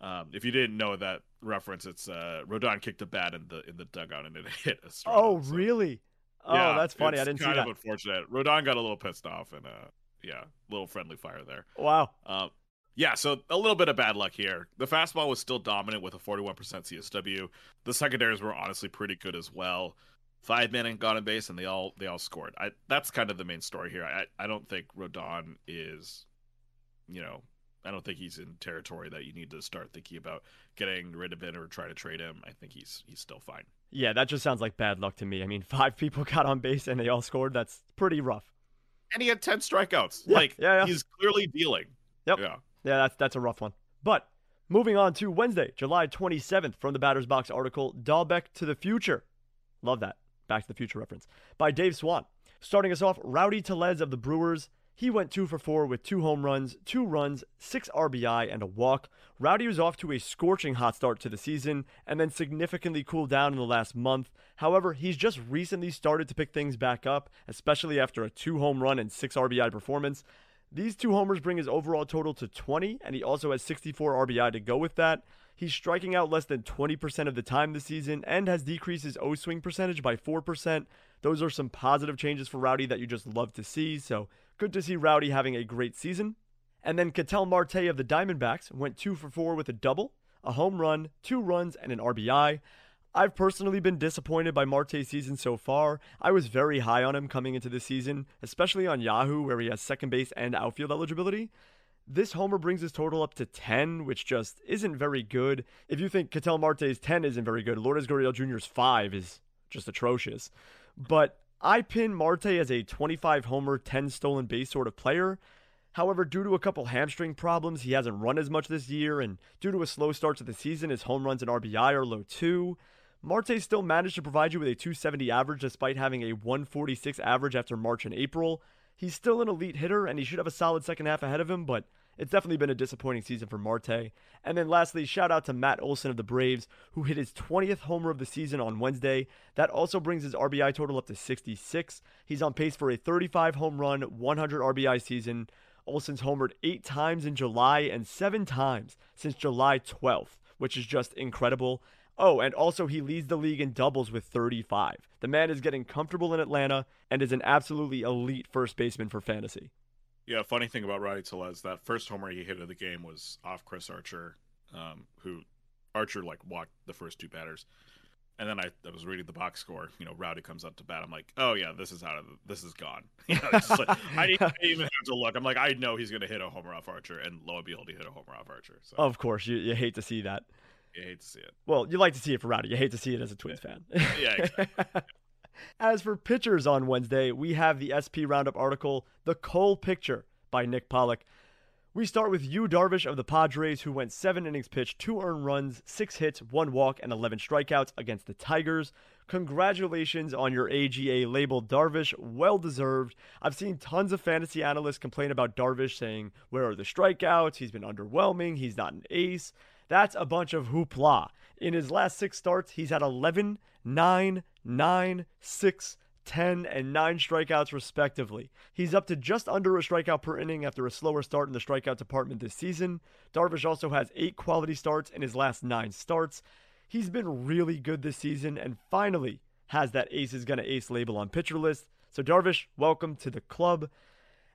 Um, if you didn't know that reference, it's uh, Rodon kicked a bat in the in the dugout and it hit a Estrada. Oh, so. really? Oh, yeah, that's funny. I didn't see that. Kind of unfortunate. Rodon got a little pissed off and uh, yeah, little friendly fire there. Wow. Um, yeah, so a little bit of bad luck here. The fastball was still dominant with a 41% CSW. The secondaries were honestly pretty good as well. Five men got on base, and they all they all scored. I, that's kind of the main story here. I I don't think Rodon is, you know, I don't think he's in territory that you need to start thinking about getting rid of him or try to trade him. I think he's he's still fine. Yeah, that just sounds like bad luck to me. I mean, five people got on base and they all scored. That's pretty rough. And he had ten strikeouts. Yeah, like yeah, yeah. he's clearly dealing. Yep. Yeah. Yeah, that's that's a rough one. But moving on to Wednesday, July 27th, from the Batter's Box article, Dalbec to the Future. Love that. Back to the Future reference by Dave Swan. Starting us off, Rowdy Tellez of the Brewers he went two for four with two home runs, two runs, six RBI, and a walk. Rowdy was off to a scorching hot start to the season and then significantly cooled down in the last month. However, he's just recently started to pick things back up, especially after a two home run and six RBI performance. These two homers bring his overall total to 20, and he also has 64 RBI to go with that. He's striking out less than 20% of the time this season and has decreased his O swing percentage by 4%. Those are some positive changes for Rowdy that you just love to see. So Good to see Rowdy having a great season. And then Ketel Marte of the Diamondbacks went two for four with a double, a home run, two runs, and an RBI. I've personally been disappointed by Marte's season so far. I was very high on him coming into the season, especially on Yahoo, where he has second base and outfield eligibility. This homer brings his total up to 10, which just isn't very good. If you think Ketel Marte's 10 isn't very good, Lourdes Gurriel Jr.'s 5 is just atrocious. But I pin Marte as a 25 homer, 10 stolen base sort of player. However, due to a couple hamstring problems, he hasn't run as much this year, and due to a slow start to the season, his home runs and RBI are low too. Marte still managed to provide you with a 270 average despite having a 146 average after March and April. He's still an elite hitter, and he should have a solid second half ahead of him, but It's definitely been a disappointing season for Marte. And then lastly, shout out to Matt Olson of the Braves, who hit his 20th homer of the season on Wednesday. That also brings his RBI total up to 66. He's on pace for a 35 home run, 100 RBI season. Olson's homered eight times in July and seven times since July 12th, which is just incredible. Oh, and also he leads the league in doubles with 35. The man is getting comfortable in Atlanta and is an absolutely elite first baseman for fantasy. Yeah, funny thing about Rowdy Tellez, that first homer he hit of the game was off Chris Archer, um, who Archer like walked the first two batters. And then I, I, was reading the box score. You know, Rowdy comes up to bat. I'm like, oh yeah, this is out of the, this is gone. You know, like, I didn't even have to look. I'm like, I know he's going to hit a homer off Archer, and lo and behold, he hit a homer off Archer. So. Of course, you, you hate to see that. You hate to see it. Well, you like to see it for Rowdy. You hate to see it as a Twins fan. yeah. Exactly. As for pitchers on Wednesday, we have the SP Roundup article, "The Cole Picture" by Nick Pollack. We start with Yu Darvish of the Padres, who went seven innings pitched, two earned runs, six hits, one walk, and 11 strikeouts against the Tigers. Congratulations on your AGA labeled Darvish. Well deserved. I've seen tons of fantasy analysts complain about Darvish, saying, Where are the strikeouts? He's been underwhelming. He's not an ace. That's a bunch of hoopla. In his last six starts, he's had 11, 9, 9, 6, 10, and 9 strikeouts, respectively. He's up to just under a strikeout per inning after a slower start in the strikeout department this season. Darvish also has 8 quality starts in his last 9 starts. He's been really good this season and finally has that ace is going to ace label on pitcher list. So, Darvish, welcome to the club.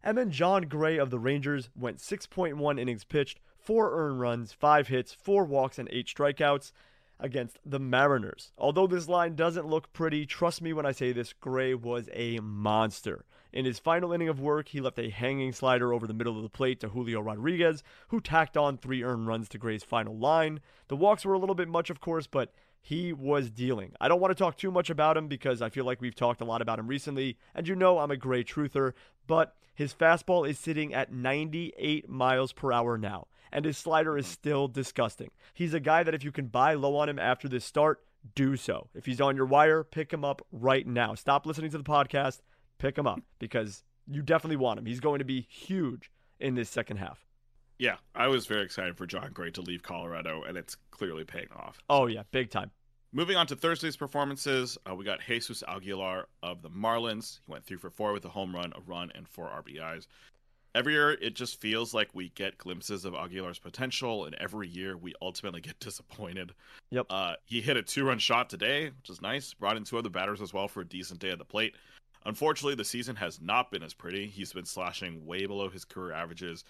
And then Jon Gray of the Rangers went 6.1 innings pitched, 4 earned runs, 5 hits, 4 walks, and 8 strikeouts against the Mariners. Although this line doesn't look pretty, trust me when I say this, Gray was a monster. In his final inning of work, he left a hanging slider over the middle of the plate to Julio Rodriguez, who tacked on three earned runs to Gray's final line. The walks were a little bit much, of course, but he was dealing. I don't want to talk too much about him because I feel like we've talked a lot about him recently, and you know I'm a Gray truther, but his fastball is sitting at 98 miles per hour now and his slider is still disgusting. He's a guy that if you can buy low on him after this start, do so. If he's on your wire, pick him up right now. Stop listening to the podcast, pick him up because you definitely want him. He's going to be huge in this second half. Yeah, I was very excited for Jon Gray to leave Colorado, and it's clearly paying off. Oh, yeah, big time. Moving on to Thursday's performances, uh, we got Jesus Aguilar of the Marlins. He went three for four with a home run, a run, and four RBIs every year it just feels like we get glimpses of Aguilar's potential, and every year we ultimately get disappointed. Yep. Uh, he hit a two-run shot today, which is nice. Brought in two other batters as well for a decent day at the plate. Unfortunately, the season has not been as pretty. He's been slashing way below his career averages.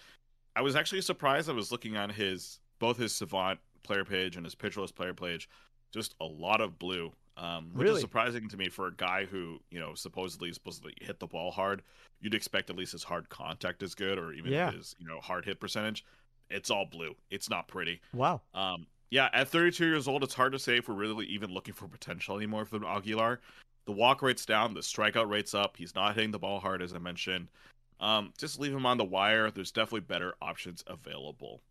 I was actually surprised. I was looking on his both his Savant player page and his Pitcher List player page, just a lot of blue um, which really? is surprising to me for a guy who you know supposedly is supposed to hit the ball hard. You'd expect at least his hard contact is good, or even yeah. his you know hard hit percentage. It's all blue. It's not pretty. Wow. Um, yeah, at 32 years old, it's hard to say if we're really even looking for potential anymore from Aguilar. The walk rate's down, the strikeout rate's up. He's not hitting the ball hard, as I mentioned. Um, just leave him on the wire. There's definitely better options available.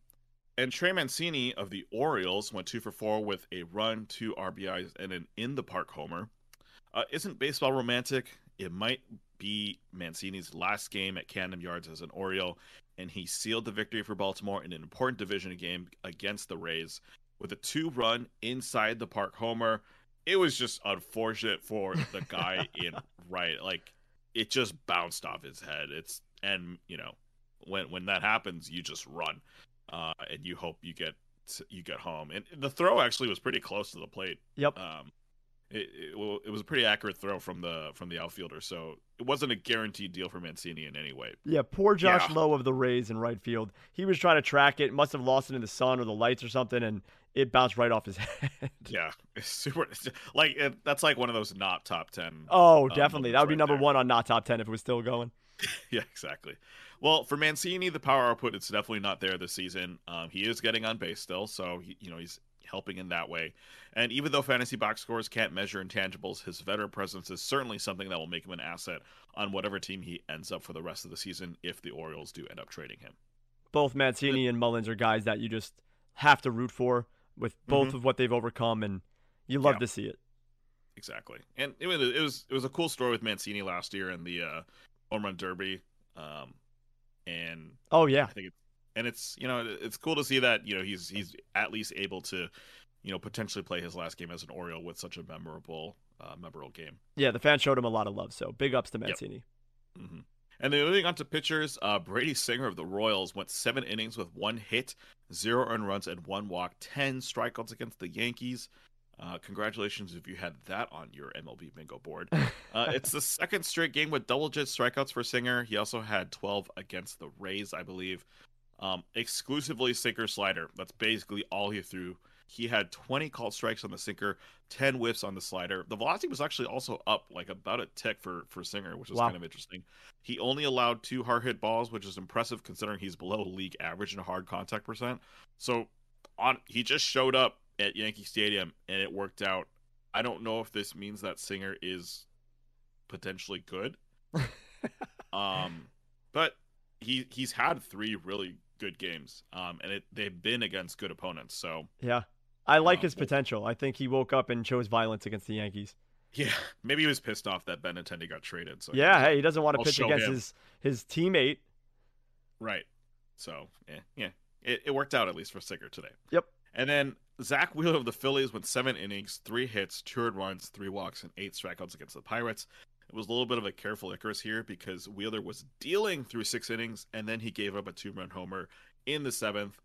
And Trey Mancini of the Orioles went two for four with a run, two RBIs, and an in the park homer. Uh, isn't baseball romantic? It might be Mancini's last game at Camden Yards as an Oriole, and he sealed the victory for Baltimore in an important division game against the Rays with a two run inside the park homer. It was just unfortunate for the guy in right. Like it just bounced off his head. It's and you know when when that happens, you just run uh, and you hope you get you get home. And the throw actually was pretty close to the plate. Yep. Um, it, it, it, was a pretty accurate throw from the from the outfielder, so it wasn't a guaranteed deal for Mancini in any way. Yeah, poor Josh yeah. Lowe of the Rays in right field. He was trying to track it, must have lost it in the sun or the lights or something, and it bounced right off his head. yeah, it's super. Like it, that's like one of those not top ten. Oh, um, definitely. Um, that would be number there. one on not top ten if it was still going. yeah, exactly. Well, for Mancini, the power output it's definitely not there this season. Um, he is getting on base still, so he, you know he's helping in that way. And even though fantasy box scores can't measure intangibles, his veteran presence is certainly something that will make him an asset on whatever team he ends up for the rest of the season if the Orioles do end up trading him. Both Mancini and Mullins are guys that you just have to root for with both mm-hmm. of what they've overcome, and you love yeah. to see it. Exactly, and it was it was it was a cool story with Mancini last year in the uh, home run derby. Um, and oh yeah, I think it's and it's you know it's cool to see that you know he's he's at least able to you know potentially play his last game as an Oriole with such a memorable uh, memorable game. Yeah, the fans showed him a lot of love, so big ups to Mancini. Yep. Mm-hmm. And then moving on to pitchers, uh, Brady Singer of the Royals went seven innings with one hit, zero earned runs, and one walk, ten strikeouts against the Yankees. Uh, congratulations if you had that on your MLB bingo board. Uh, it's the second straight game with double digit strikeouts for Singer. He also had 12 against the Rays, I believe. Um, exclusively sinker slider. That's basically all he threw. He had 20 called strikes on the sinker, 10 whiffs on the slider. The velocity was actually also up like about a tick for for Singer, which was wow. kind of interesting. He only allowed two hard hit balls, which is impressive considering he's below league average in hard contact percent. So on he just showed up at Yankee Stadium and it worked out. I don't know if this means that Singer is potentially good. um but he he's had three really good games. Um and it they've been against good opponents. So Yeah. I like his potential. I think he woke up and chose violence against the Yankees. Yeah, maybe he was pissed off that Ben Benintendi got traded. So yeah, hey, he doesn't want to I'll pitch against him. his his teammate. Right. So yeah, yeah, it, it worked out at least for Singer today. Yep. And then Zack Wheeler of the Phillies went seven innings, three hits, two earned runs, three walks, and eight strikeouts against the Pirates. It was a little bit of a careful Icarus here because Wheeler was dealing through six innings and then he gave up a two run homer in the seventh.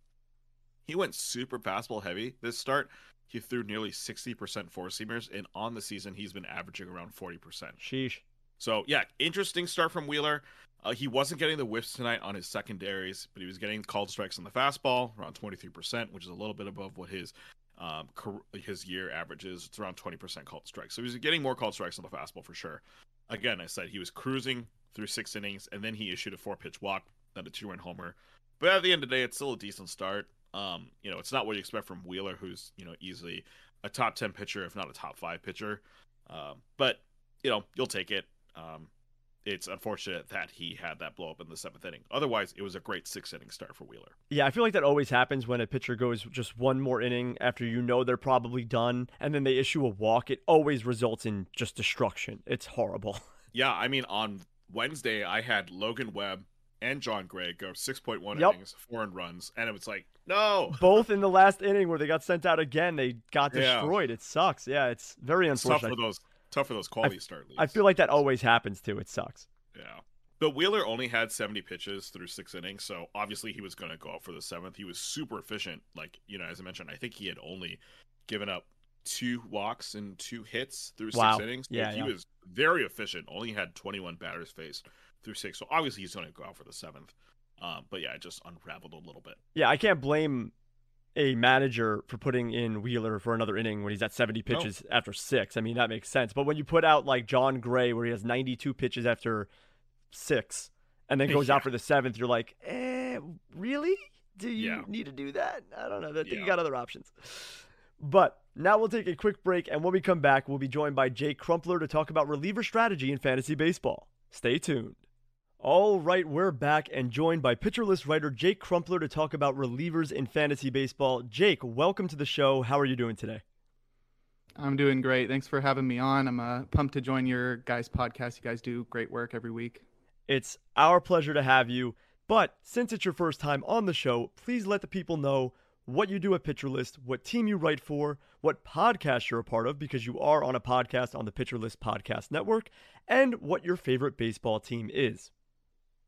He went super fastball heavy this start. He threw nearly 60% four seamers, and on the season, he's been averaging around 40%. Sheesh. So, yeah, interesting start from Wheeler. Uh, he wasn't getting the whiffs tonight on his secondaries, but he was getting called strikes on the fastball, around 23%, which is a little bit above what his um, his year averages. It's around 20% called strikes. So he's getting more called strikes on the fastball for sure. Again, I said he was cruising through six innings, and then he issued a four pitch walk, then a two run homer. But at the end of the day, it's still a decent start. Um, you know, it's not what you expect from Wheeler, who's you know easily a top ten pitcher, if not a top five pitcher. Um, but you know, you'll take it. Um, it's unfortunate that he had that blow up in the seventh inning. Otherwise, it was a great six inning start for Wheeler. Yeah, I feel like that always happens when a pitcher goes just one more inning after you know they're probably done, and then they issue a walk. It always results in just destruction. It's horrible. Yeah, I mean, on Wednesday, I had Logan Webb and Jon Gray go 6.1 yep. innings, four and runs, and it was like, no. Both in the last inning where they got sent out again, they got destroyed. Yeah. It sucks. Yeah, it's very unfortunate. Tough for those tough for those quality I, start leads. I feel like that always happens too. It sucks. Yeah. But Wheeler only had 70 pitches through six innings, so obviously he was going to go out for the seventh. He was super efficient. Like, you know, as I mentioned, I think he had only given up two walks and two hits through wow. six innings. Yeah, he yeah. was very efficient. Only had 21 batters faced through six. So obviously he's going to go out for the seventh. Um, but yeah, it just unraveled a little bit. Yeah, I can't blame a manager for putting in Wheeler for another inning when he's at 70 pitches no. after six. I mean, that makes sense. But when you put out like Jon Gray, where he has 92 pitches after six and then goes yeah. out for the seventh, you're like, eh, really? Do you yeah. need to do that? I don't know. I think yeah. you got other options. But now we'll take a quick break, and when we come back, we'll be joined by Jake Crumpler to talk about reliever strategy in fantasy baseball. Stay tuned. All right, we're back and joined by pitcher list writer Jake Crumpler to talk about relievers in fantasy baseball. Jake, welcome to the show. How are you doing today? I'm doing great. Thanks for having me on. I'm uh, pumped to join your guys' podcast. You guys do great work every week. It's our pleasure to have you. But since it's your first time on the show, please let the people know what you do at Pitcher List, what team you write for, what podcast you're a part of, because you are on a podcast on the Pitcher List Podcast Network, and what your favorite baseball team is.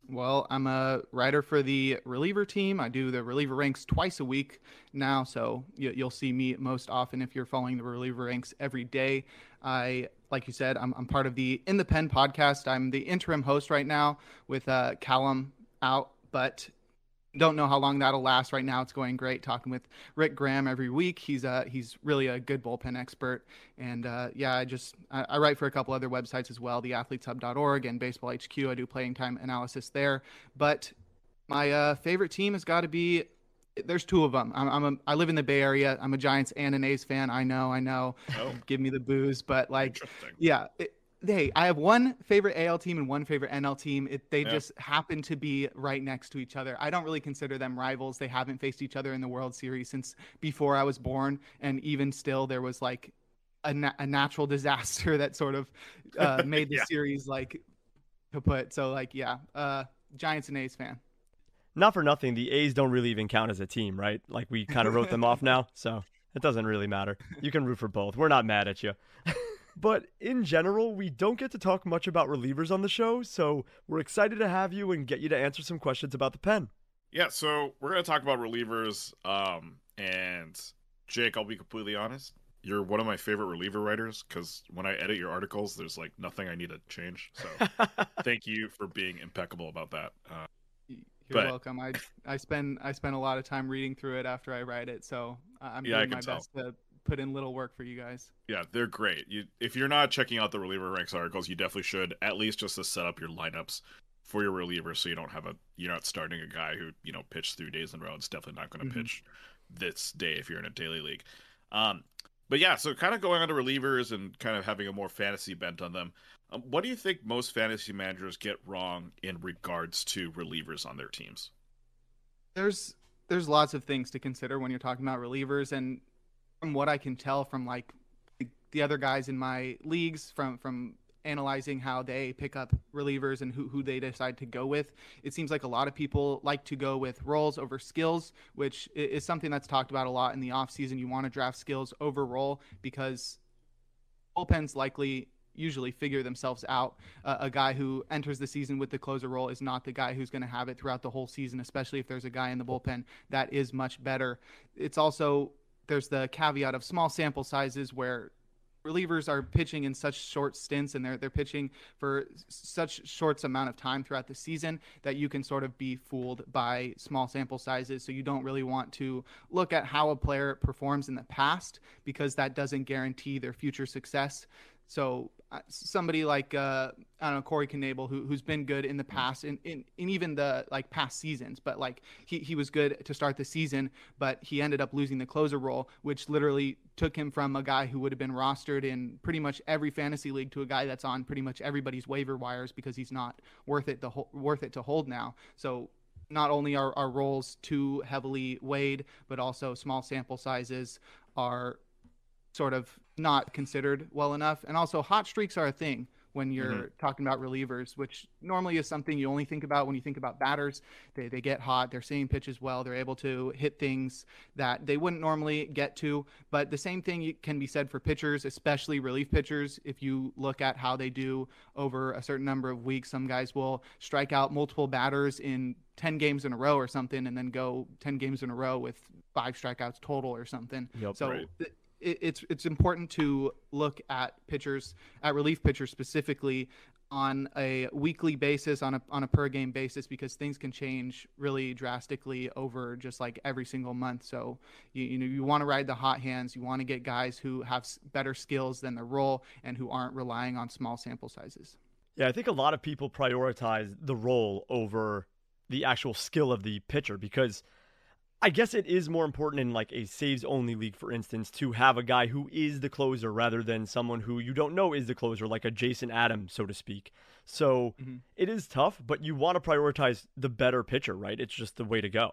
Well, I'm a writer for the reliever team. I do the reliever ranks twice a week now, so you'll see me most often if you're following the reliever ranks every day. I, like you said, I'm, I'm part of the In the Pen podcast. I'm the interim host right now with uh, Callum out, but don't know how long that'll last. Right now, it's going great. Talking with Rick Graham every week. He's uh he's really a good bullpen expert. And uh, yeah, I just I, I, write for a couple other websites as well, the AthletesHub.org and Baseball HQ. I do playing time analysis there. But my uh, favorite team has got to be. There's two of them. I'm, I'm a, I live in the Bay Area. I'm a Giants and an A's fan. I know, I know. Oh. Give me the booze, but like, yeah. It, hey, I have one favorite AL team and one favorite NL team. It, they yeah. just happen to be right next to each other. I don't really consider them rivals. They haven't faced each other in the World Series since before I was born, and even still, there was like a, na- a natural disaster that sort of uh, made the yeah. series like kaput. So like, yeah, uh, Giants and A's fan. not for nothing, the A's don't really even count as a team, right? Like we kind of wrote them off now, so it doesn't really matter. You can root for both. We're not mad at you. But in general, we don't get to talk much about relievers on the show, so we're excited to have you and get you to answer some questions about the pen. Yeah, so we're gonna talk about relievers. Um, and Jake, I'll be completely honest. You're one of my favorite reliever writers because when I edit your articles, there's like nothing I need to change. So thank you for being impeccable about that. Uh, You're but, welcome. I I spend I spend a lot of time reading through it after I write it, so I'm yeah, doing my tell. best to put in little work for you guys. Yeah, they're great. You if you're not checking out the reliever ranks articles, you definitely should at least just to set up your lineups for your reliever, so you don't have a you're not starting a guy who you know pitched three days in a row. It's definitely not going to mm-hmm. pitch this day if you're in a daily league. Um, but yeah, so kind of going on to relievers and kind of having a more fantasy bent on them. Um, what do you think most fantasy managers get wrong in regards to relievers on their teams? There's there's lots of things to consider when you're talking about relievers, and from what I can tell from like the other guys in my leagues, from from analyzing how they pick up relievers and who, who they decide to go with. It seems like a lot of people like to go with roles over skills, which is something that's talked about a lot in the offseason. You want to draft skills over role because bullpens likely usually figure themselves out. Uh, a guy who enters the season with the closer role is not the guy who's going to have it throughout the whole season, especially if there's a guy in the bullpen that is much better. It's also there's the caveat of small sample sizes where relievers are pitching in such short stints and they're they're pitching for such short amount of time throughout the season that you can sort of be fooled by small sample sizes. So you don't really want to look at how a player performs in the past because that doesn't guarantee their future success so uh, somebody like uh, I don't know Corey Knebel, who who's been good in the past, in, in, in even the like past seasons, but like he, he was good to start the season, but he ended up losing the closer role, which literally took him from a guy who would have been rostered in pretty much every fantasy league to a guy that's on pretty much everybody's waiver wires because he's not worth it to worth it to hold now. So not only are our roles too heavily weighed, but also small sample sizes are sort of not considered well enough. And also, hot streaks are a thing when you're mm-hmm. talking about relievers, which normally is something you only think about when you think about batters. They, they get hot, they're seeing pitches well, they're able to hit things that they wouldn't normally get to. But the same thing can be said for pitchers, especially relief pitchers. If you look at how they do over a certain number of weeks, some guys will strike out multiple batters in 10 games in a row or something and then go 10 games in a row with five strikeouts total or something. Yep, so right. th- it's it's important to look at pitchers at relief pitchers specifically on a weekly basis on a on a per game basis because things can change really drastically over just like every single month. So you, you know you want to ride the hot hands. You want to get guys who have better skills than the role and who aren't relying on small sample sizes. Yeah i think a lot of people prioritize the role over the actual skill of the pitcher because I guess it is more important in like a saves only league, for instance, to have a guy who is the closer rather than someone who you don't know is the closer, like a Jason Adams, so to speak. So mm-hmm. it is tough, but you want to prioritize the better pitcher, right? It's just the way to go.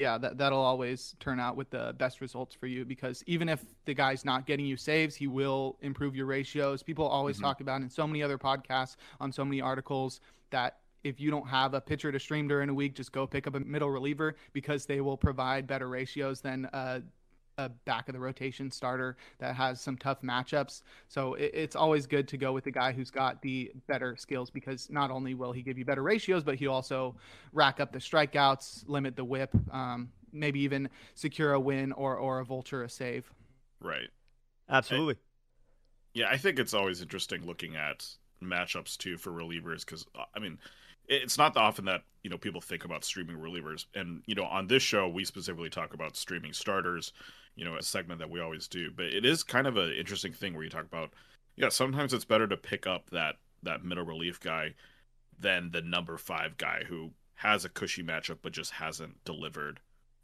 Yeah, that that'll always turn out with the best results for you because even if the guy's not getting you saves, he will improve your ratios. People always mm-hmm. talk about in so many other podcasts, on so many articles that if you don't have a pitcher to stream during a week, just go pick up a middle reliever because they will provide better ratios than a, a back of the rotation starter that has some tough matchups. So it, it's always good to go with the guy who's got the better skills because not only will he give you better ratios, but he also rack up the strikeouts, limit the whip, um, maybe even secure a win or or a vulture a save. Right. Absolutely. I, yeah, I think it's always interesting looking at matchups too for relievers because uh, I mean it's not often that you know people think about streaming relievers. And you know on this show we specifically talk about streaming starters you know a segment that we always do. But it is kind of an interesting thing where you talk about yeah sometimes it's better to pick up that that middle relief guy than the number five guy who has a cushy matchup but just hasn't delivered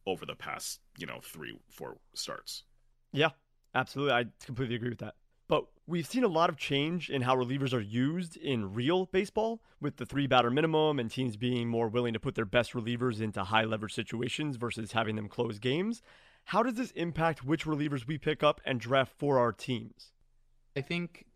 over the past you know three four starts. Yeah absolutely. I completely agree with that but we've seen a lot of change in how relievers are used in real baseball, with the three batter minimum and teams being more willing to put their best relievers into high leverage situations versus having them close games. How does this impact which relievers we pick up and draft for our teams? I think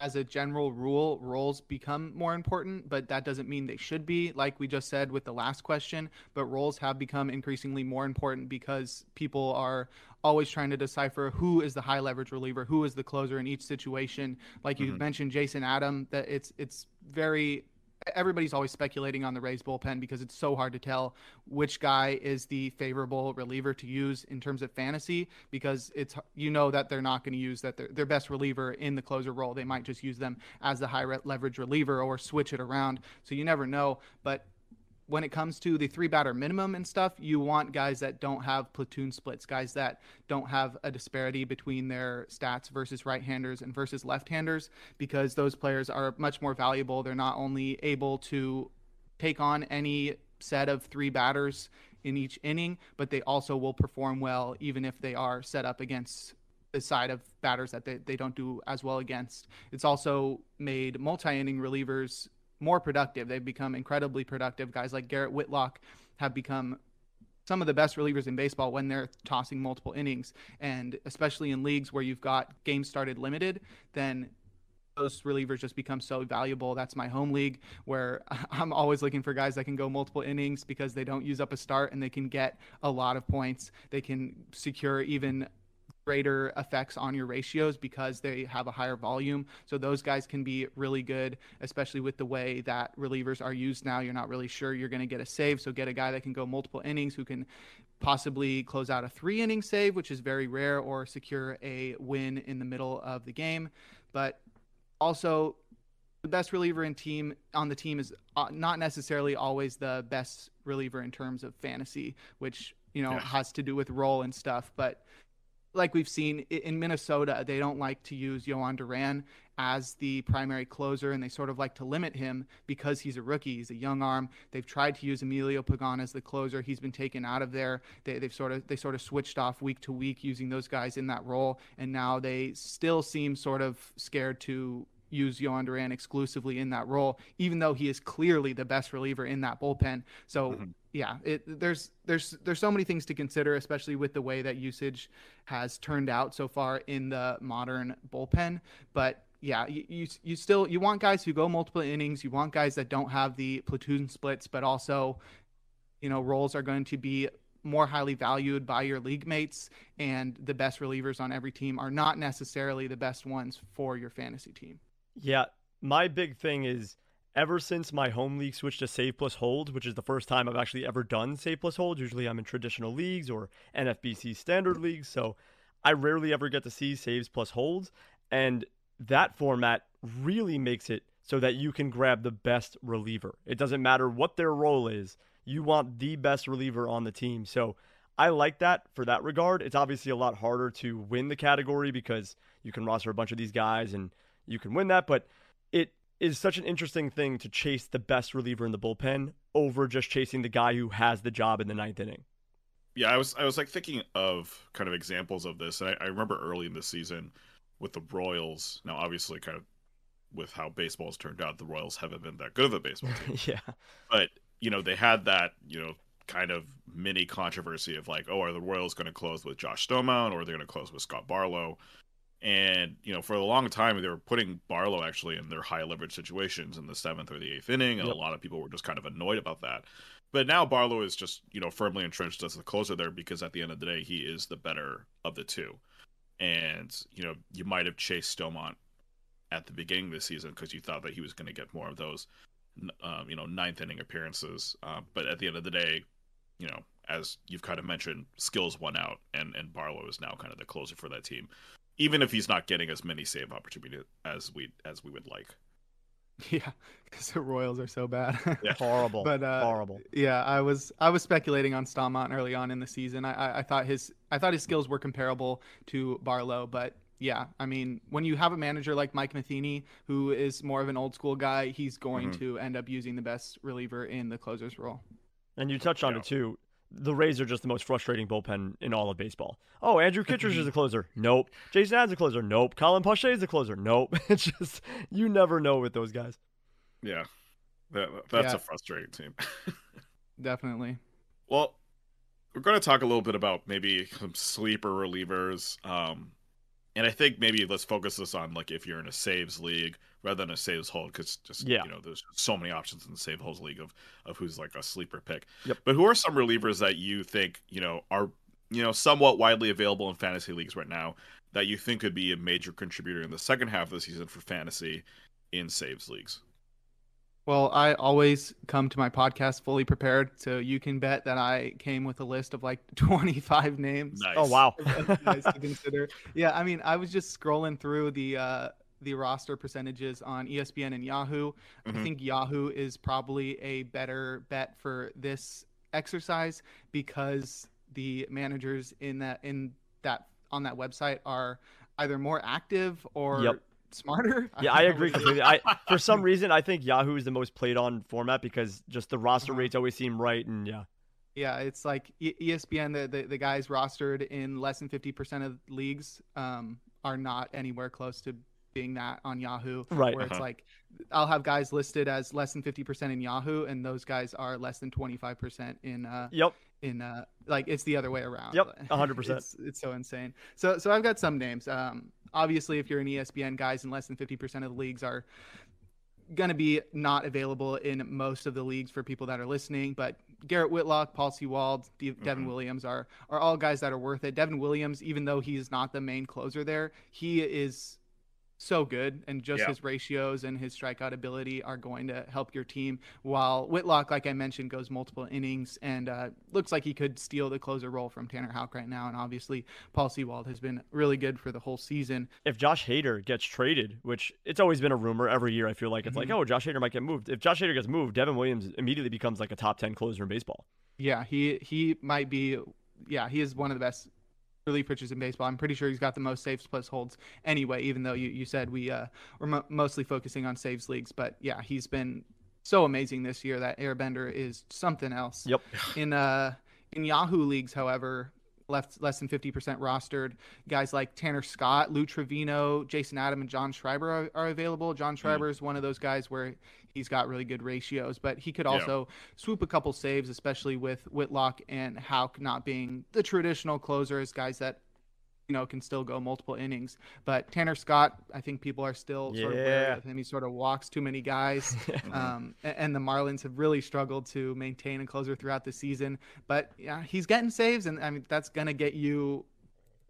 as a general rule, roles become more important, but that doesn't mean they should be, like we just said with the last question. But roles have become increasingly more important because people are always trying to decipher who is the high leverage reliever, who is the closer in each situation. Like you mm-hmm. mentioned, Jason Adam, that it's it's very everybody's always speculating on the Rays bullpen because it's so hard to tell which guy is the favorable reliever to use in terms of fantasy because it's you know that they're not going to use that their, their best reliever in the closer role. They might just use them as the high leverage reliever or switch it around. So you never know, but when it comes to the three batter minimum and stuff, you want guys that don't have platoon splits, guys that don't have a disparity between their stats versus right handers and versus left handers, because those players are much more valuable. They're not only able to take on any set of three batters in each inning, but they also will perform well even if they are set up against the side of batters that they, they don't do as well against. It's also made multi inning relievers more productive. They've become incredibly productive. Guys like Garrett Whitlock have become some of the best relievers in baseball when they're tossing multiple innings. And especially in leagues where you've got games started limited, then those relievers just become so valuable. That's my home league where I'm always looking for guys that can go multiple innings because they don't use up a start and they can get a lot of points. They can secure even greater effects on your ratios because they have a higher volume. So those guys can be really good, especially with the way that relievers are used now. You're not really sure you're going to get a save. So get a guy that can go multiple innings who can possibly close out a three inning save, which is very rare, or secure a win in the middle of the game. But also, the best reliever in team on the team is uh, not necessarily always the best reliever in terms of fantasy, which you know yeah. has to do with role and stuff. But like we've seen in Minnesota, they don't like to use Jhoan Duran as the primary closer, and they sort of like to limit him because he's a rookie. He's a young arm. They've tried to use Emilio Pagan as the closer. He's been taken out of there. They, have sort of they sort of switched off week to week using those guys in that role, and now they still seem sort of scared to use Jhoan Duran exclusively in that role, even though he is clearly the best reliever in that bullpen. So. Mm-hmm yeah, it, there's there's there's so many things to consider, especially with the way that usage has turned out so far in the modern bullpen. But yeah, you, you, you still you want guys who go multiple innings. You want guys that don't have the platoon splits, but also, you know, roles are going to be more highly valued by your league mates, and the best relievers on every team are not necessarily the best ones for your fantasy team. Yeah, my big thing is ever since my home league switched to save plus hold, which is the first time I've actually ever done save plus hold. Usually I'm in traditional leagues or NFBC standard leagues, so I rarely ever get to see saves plus holds. And that format really makes it so that you can grab the best reliever. It doesn't matter what their role is, you want the best reliever on the team. So I like that for that regard. It's obviously a lot harder to win the category because you can roster a bunch of these guys and you can win that, but it is such an interesting thing to chase the best reliever in the bullpen over just chasing the guy who has the job in the ninth inning. Yeah, I was I was like thinking of kind of examples of this, and I, I remember early in the season with the Royals. Now, obviously, kind of with how baseball's turned out, the Royals haven't been that good of a baseball team. yeah, but you know they had that you know kind of mini controversy of like, oh, are the Royals going to close with Josh Staumont or are they going to close with Scott Barlow? And you know, for a long time, they were putting Barlow actually in their high leverage situations in the seventh or the eighth inning, and yep. a lot of people were just kind of annoyed about that. But now Barlow is just you know firmly entrenched as the closer there because at the end of the day, he is the better of the two. And you know, you might have chased Staumont at the beginning of the season because you thought that he was going to get more of those, um, you know, ninth inning appearances. Uh, but at the end of the day, you know, as you've kind of mentioned, skills won out, and and Barlow is now kind of the closer for that team even if he's not getting as many save opportunities as we as we would like. Yeah, because the Royals are so bad. yeah. Horrible. but uh, horrible. Yeah, I was I was speculating on Staumont early on in the season. I, I, I thought his I thought his skills were comparable to Barlow, but yeah, I mean, when you have a manager like Mike Matheny, who is more of an old school guy, he's going mm-hmm. to end up using the best reliever in the closer's role. And you touched on yeah. it too the Rays are just the most frustrating bullpen in all of baseball. Oh, Andrew Kittredge is a closer. Nope. Jason Adam's a closer. Nope. Colin Poche is a closer. Nope. It's just you never know with those guys. Yeah, that, that's yeah. a frustrating team. Definitely. Well, we're going to talk a little bit about maybe some sleeper relievers. Um, and I think maybe let's focus this on like if you're in a saves league rather than a saves hold because just Yeah. you know there's so many options in the save holds league of of who's like a sleeper pick. Yep. But who are some relievers that you think you know are you know somewhat widely available in fantasy leagues right now that you think could be a major contributor in the second half of the season for fantasy in saves leagues? Well, I always come to my podcast fully prepared, so you can bet that I came with a list of like 25 names. Nice. Oh wow. of guys to consider. Yeah, I mean, I was just scrolling through the uh, the roster percentages on ESPN and Yahoo. I Mhm. think Yahoo is probably a better bet for this exercise because the managers in that in that on that website are either more active or Yep. Smarter. Yeah, I don't agree completely. I for some reason I think Yahoo is the most played on format because just the roster Uh-huh. rates always seem right and yeah. Yeah, it's like ESPN. The, the the guys rostered in less than fifty percent of leagues um, are not anywhere close to being that on Yahoo. Right. Where it's Uh-huh. like, I'll have guys listed as less than fifty percent in Yahoo, and those guys are less than twenty five percent in uh, Yep. In uh, like it's the other way around. Yep, 100%. It's, it's so insane. So so I've got some names. Um, obviously, if you're an ESPN, guys in less than fifty percent of the leagues are going to be not available in most of the leagues for people that are listening. But Garrett Whitlock, Paul Sewald, De- Devin Mhm. Williams are are all guys that are worth it. Devin Williams, even though he's not the main closer there, he is so good and just Yeah. his ratios and his strikeout ability are going to help your team while whitlock like i mentioned goes multiple innings and uh, looks like he could steal the closer role from tanner houck right now and obviously paul Sewald has been really good for the whole season If Josh Hader gets traded, which it's always been a rumor every year, I feel like it's like, Mhm. oh, Josh Hader might get moved. If Josh Hader gets moved, Devin Williams immediately becomes like a top ten closer in baseball. yeah he he might be yeah he is one of the best relief pitchers in baseball. I'm pretty sure he's got the most saves plus holds anyway even though you, you said we uh we're mo- mostly focusing on saves leagues. But yeah he's been so amazing this year. That airbender is something else. Yep. in uh in Yahoo leagues, however, left less than fifty percent rostered. Guys like Tanner Scott, Lou Trevino, Jason Adam, and John Schreiber are, are available. John mm. Schreiber is one of those guys where he's got really good ratios, but he could Yeah. also swoop a couple saves, especially with Whitlock and Houck not being the traditional closers, guys that you know can still go multiple innings. But Tanner Scott, I think people are still sort of wary Yeah. of him. He sort of walks too many guys. Um, and the Marlins have really struggled to maintain a closer throughout the season. But yeah, he's getting saves, and I mean that's gonna get you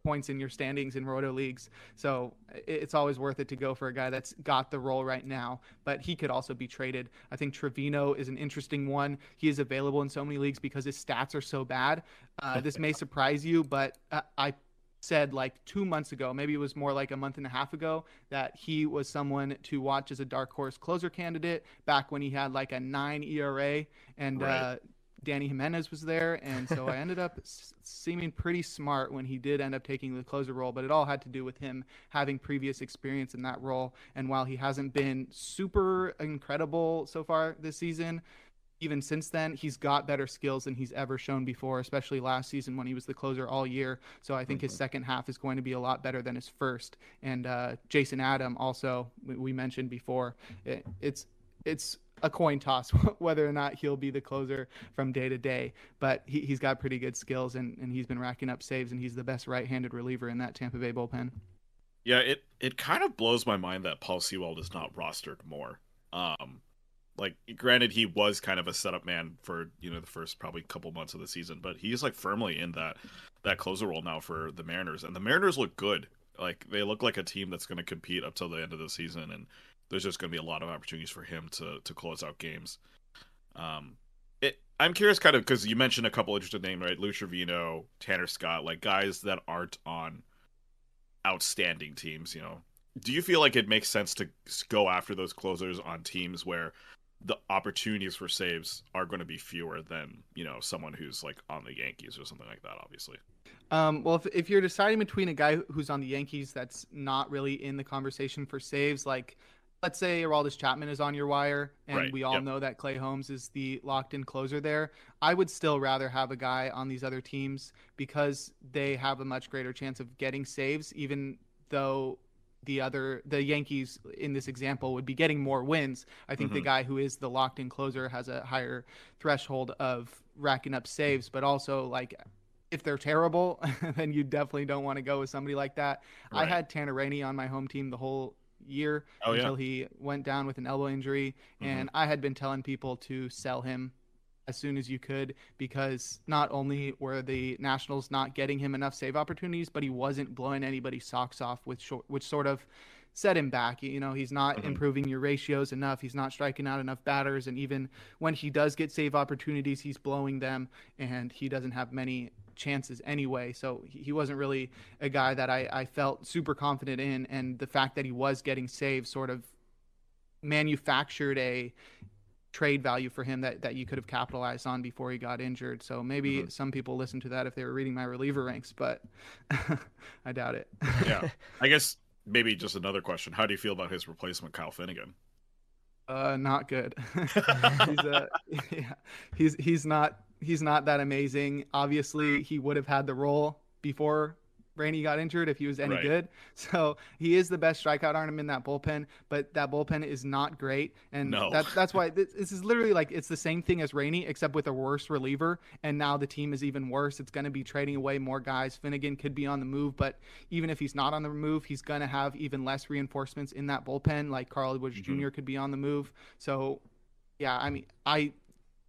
points in your standings in roto leagues. So it's always worth it to go for a guy that's got the role right now. But he could also be traded. I think Trevino is an interesting one. He is available in so many leagues because his stats are so bad. Uh, this may surprise you, but uh, I said like two months ago, maybe it was more like a month and a half ago, that he was someone to watch as a dark horse closer candidate back when he had like a nine ERA and Right. uh, Danny Jimenez was there. And so I ended up s- seeming pretty smart when he did end up taking the closer role, but it all had to do with him having previous experience in that role. And while he hasn't been super incredible so far this season, even since then, he's got better skills than he's ever shown before, especially last season when he was the closer all year. So I think his second half is going to be a lot better than his first. And uh, Jason Adam, also, we, we mentioned before, it, it's it's a coin toss whether or not he'll be the closer from day to day. But he, he's got pretty good skills and, and he's been racking up saves, and he's the best right handed reliever in that Tampa Bay bullpen. Yeah, it it kind of blows my mind that Paul Sewald is not rostered more. Um, like granted, he was kind of a setup man for you know the first probably couple months of the season, but he's like firmly in that that closer role now for the Mariners, and the Mariners look good. Like they look like a team that's going to compete up till the end of the season, and there's just going to be a lot of opportunities for him to to close out games. Um, it I'm curious, kind of because you mentioned a couple interesting names, right? Lou Trevino, Tanner Scott, like guys that aren't on outstanding teams, you know. Do you feel like it makes sense to go after those closers on teams where the opportunities for saves are going to be fewer than, you know, someone who's like on the Yankees or something like that, obviously? Um, well, if, if you're deciding between a guy who's on the Yankees that's not really in the conversation for saves, like let's say Aroldis Chapman is on your wire, and Right, we all yep. know that Clay Holmes is the locked-in closer there, I would still rather have a guy on these other teams because they have a much greater chance of getting saves, even though the other the Yankees in this example would be getting more wins. I think the Mhm. guy who is the locked in closer has a higher threshold of racking up saves, but also like if they're terrible, then you definitely don't want to go with somebody like that. Right. I had Tanner Rainey on my home team the whole year oh, until yeah. he went down with an elbow injury, mm-hmm. and I had been telling people to sell him as soon as you could because not only were the Nationals not getting him enough save opportunities, but he wasn't blowing anybody's socks off, which which sort of set him back. You know, he's not mm-hmm. improving your ratios enough. He's not striking out enough batters, and even when he does get save opportunities, he's blowing them, and he doesn't have many chances anyway. So he wasn't really a guy that I, I felt super confident in, and the fact that he was getting saves sort of manufactured a trade value for him that, that you could have capitalized on before he got injured. So maybe mm-hmm. some people listen to that if they were reading my reliever ranks, but I doubt it. yeah. I guess maybe just another question. How do you feel about his replacement, Kyle Finnegan? Uh, not good. he's, uh, yeah, he's he's not he's not that amazing. Obviously, he would have had the role before Rainey got injured if he was any right. good. So he is the best strikeout arm in that bullpen, but that bullpen is not great. And no. that, that's why this, this, is literally like it's the same thing as Rainey, except with a worse reliever. And now the team is even worse. It's going to be trading away more guys. Finnegan could be on the move, but even if he's not on the move, he's going to have even less reinforcements in that bullpen. Like Carl Edwards mm-hmm. Jr. could be on the move. So yeah, I mean, I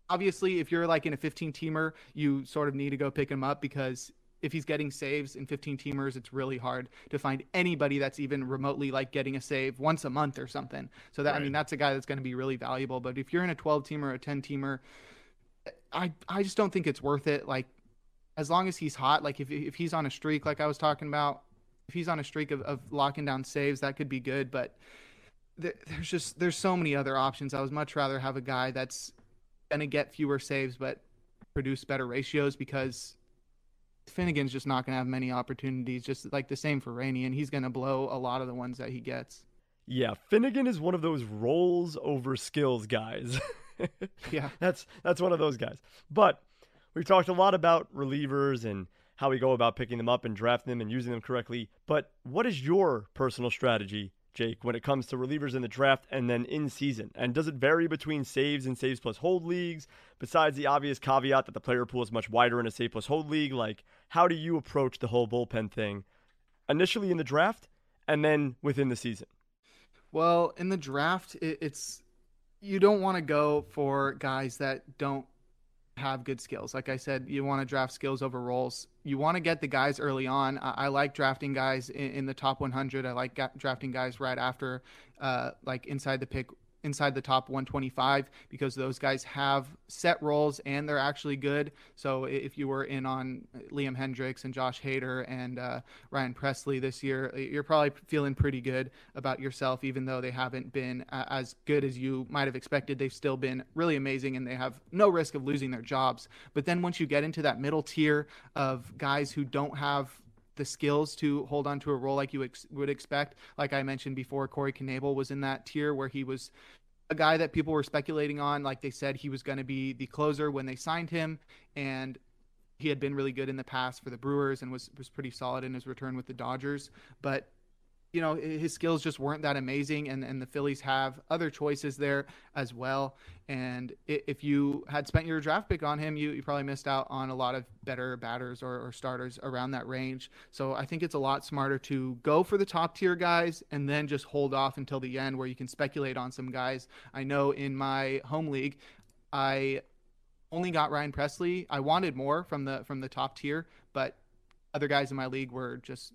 obviously if you're like in a 15 teamer, you sort of need to go pick him up because if he's getting saves in 15 teamers, it's really hard to find anybody that's even remotely like getting a save once a month or something. So that right. I mean that's a guy that's going to be really valuable. But if you're in a 12 teamer or a 10 teamer, I I just don't think it's worth it. Like as long as he's hot, like if if he's on a streak, like I was talking about, if he's on a streak of, of locking down saves, that could be good. But there's just there's so many other options. I would much rather have a guy that's going to get fewer saves but produce better ratios because Finnegan's just not going to have many opportunities, just like the same for Rainey, and he's going to blow a lot of the ones that he gets. Yeah, Finnegan is one of those rolls over skills guys. yeah, that's that's one of those guys. But we've talked a lot about relievers and how we go about picking them up and drafting them and using them correctly. But what is your personal strategy Jake, when it comes to relievers in the draft and then in season? And does it vary between saves and saves plus hold leagues? Besides the obvious caveat that the player pool is much wider in a save plus hold league, like how do you approach the whole bullpen thing initially in the draft and then within the season? Well, in the draft, it's you don't want to go for guys that don't have good skills. Like I said, you want to draft skills over roles. You want to get the guys early on. I, I like drafting guys in, in, the top 100. I like ga- drafting guys right after, uh, like inside the pick inside the top 125 because those guys have set roles and they're actually good. So if you were in on Liam Hendriks and Josh Hader and uh, Ryan Pressly this year, you're probably feeling pretty good about yourself, even though they haven't been uh, as good as you might have expected. They've still been really amazing and they have no risk of losing their jobs. But then once you get into that middle tier of guys who don't have the skills to hold on to a role like you ex- would expect. Like I mentioned before, Corey Knebel was in that tier where he was a guy that people were speculating on. Like they said, he was going to be the closer when they signed him, and he had been really good in the past for the Brewers and was was pretty solid in his return with the Dodgers. But you know his skills just weren't that amazing and and the Phillies have other choices there as well. And if you had spent your draft pick on him you, you probably missed out on a lot of better batters or, or starters around that range. So I think it's a lot smarter to go for the top tier guys and then just hold off until the end where you can speculate on some guys. I know in my home league I only got Ryan Pressly. I wanted more from the from the top tier but other guys in my league were just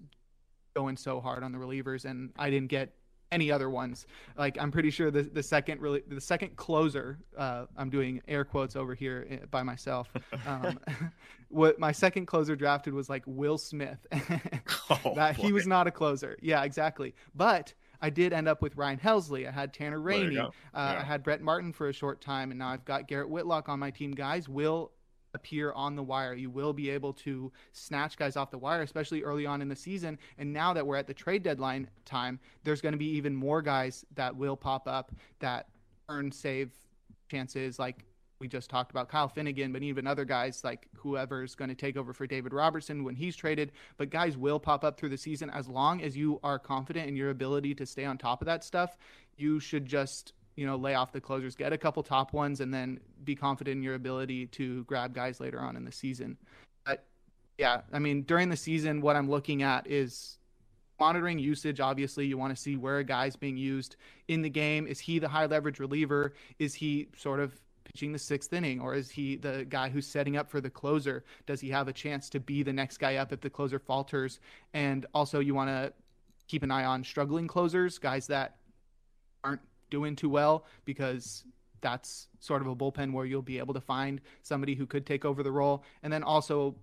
going so hard on the relievers, and I didn't get any other ones. Like I'm pretty sure the the second really the second closer. Uh, I'm doing air quotes over here eh, by myself. Um, what my second closer drafted was like Will Smith. oh, that boy. he was not a closer. Yeah, exactly. But I did end up with Ryan Helsley. I had Tanner Rainey. Uh, yeah. I had Brett Martin for a short time, and now I've got Garrett Whitlock on my team. Guys will appear on the wire. You will be able to snatch guys off the wire, especially early on in the season. And now that we're at the trade deadline time, there's going to be even more guys that will pop up that earn save chances like we just talked about Kyle Finnegan, but even other guys like whoever's going to take over for David Robertson when he's traded. But guys will pop up through the season as long as you are confident in your ability to stay on top of that stuff. You should just you know, lay off the closers, get a couple top ones, and then be confident in your ability to grab guys later on in the season. But Yeah, I mean, during the season, what I'm looking at is monitoring usage. Obviously, you want to see where a guy's being used in the game. Is he the high leverage reliever? Is he sort of pitching the sixth inning, or is he the guy who's setting up for the closer? Does he have a chance to be the next guy up if the closer falters? And also, you want to keep an eye on struggling closers, guys that aren't doing too well, because that's sort of a bullpen where you'll be able to find somebody who could take over the role. And then also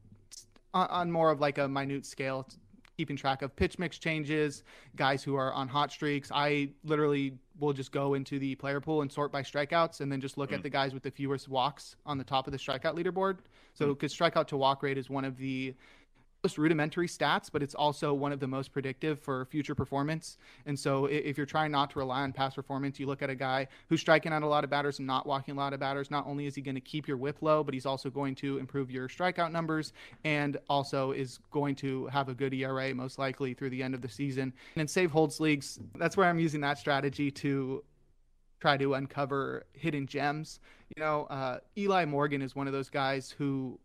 on, more of like a minute scale, keeping track of pitch mix changes, guys who are on hot streaks. I literally will just go into the player pool and sort by strikeouts and then just look mm. at the guys with the fewest walks on the top of the strikeout leaderboard. So, because mm. strikeout to walk rate is one of the most rudimentary stats, but it's also one of the most predictive for future performance. And so, if you're trying not to rely on past performance, you look at a guy who's striking out a lot of batters and not walking a lot of batters. Not only is he going to keep your whip low, but he's also going to improve your strikeout numbers and also is going to have a good ERA most likely through the end of the season. And in save holds leagues, that's where I'm using that strategy to try to uncover hidden gems. You know, uh, Eli Morgan is one of those guys who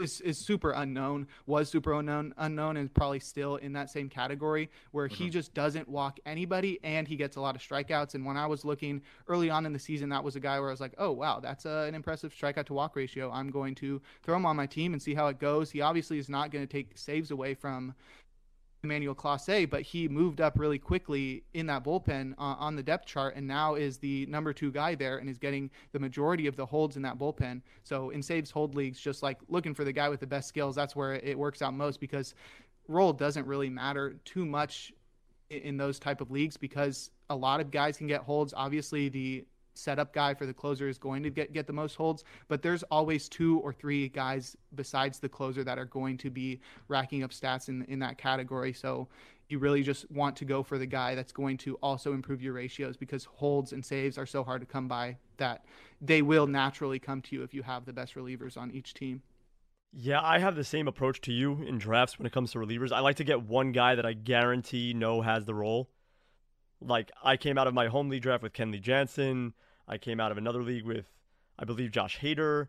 is, is super unknown, was super unknown, unknown, and probably still in that same category where mm-hmm. he just doesn't walk anybody and he gets a lot of strikeouts. And when I was looking early on in the season, that was a guy where I was like, oh, wow, that's a, an impressive strikeout to walk ratio. I'm going to throw him on my team and see how it goes. He obviously is not going to take saves away from Emmanuel Clase, but he moved up really quickly in that bullpen uh, on the depth chart and now is the number two guy there and is getting the majority of the holds in that bullpen. So in saves hold leagues, just like looking for the guy with the best skills, that's where it works out most because role doesn't really matter too much in those type of leagues because a lot of guys can get holds. Obviously, the setup guy for the closer is going to get, get the most holds, but there's always two or three guys besides the closer that are going to be racking up stats in, in that category. So you really just want to go for the guy that's going to also improve your ratios because holds and saves are so hard to come by that they will naturally come to you if you have the best relievers on each team. Yeah, I have the same approach to you in drafts when it comes to relievers. I like to get one guy that I guarantee know has the role. Like I came out of my home league draft with Kenley Jansen. I came out of another league with, I believe, Josh Hader.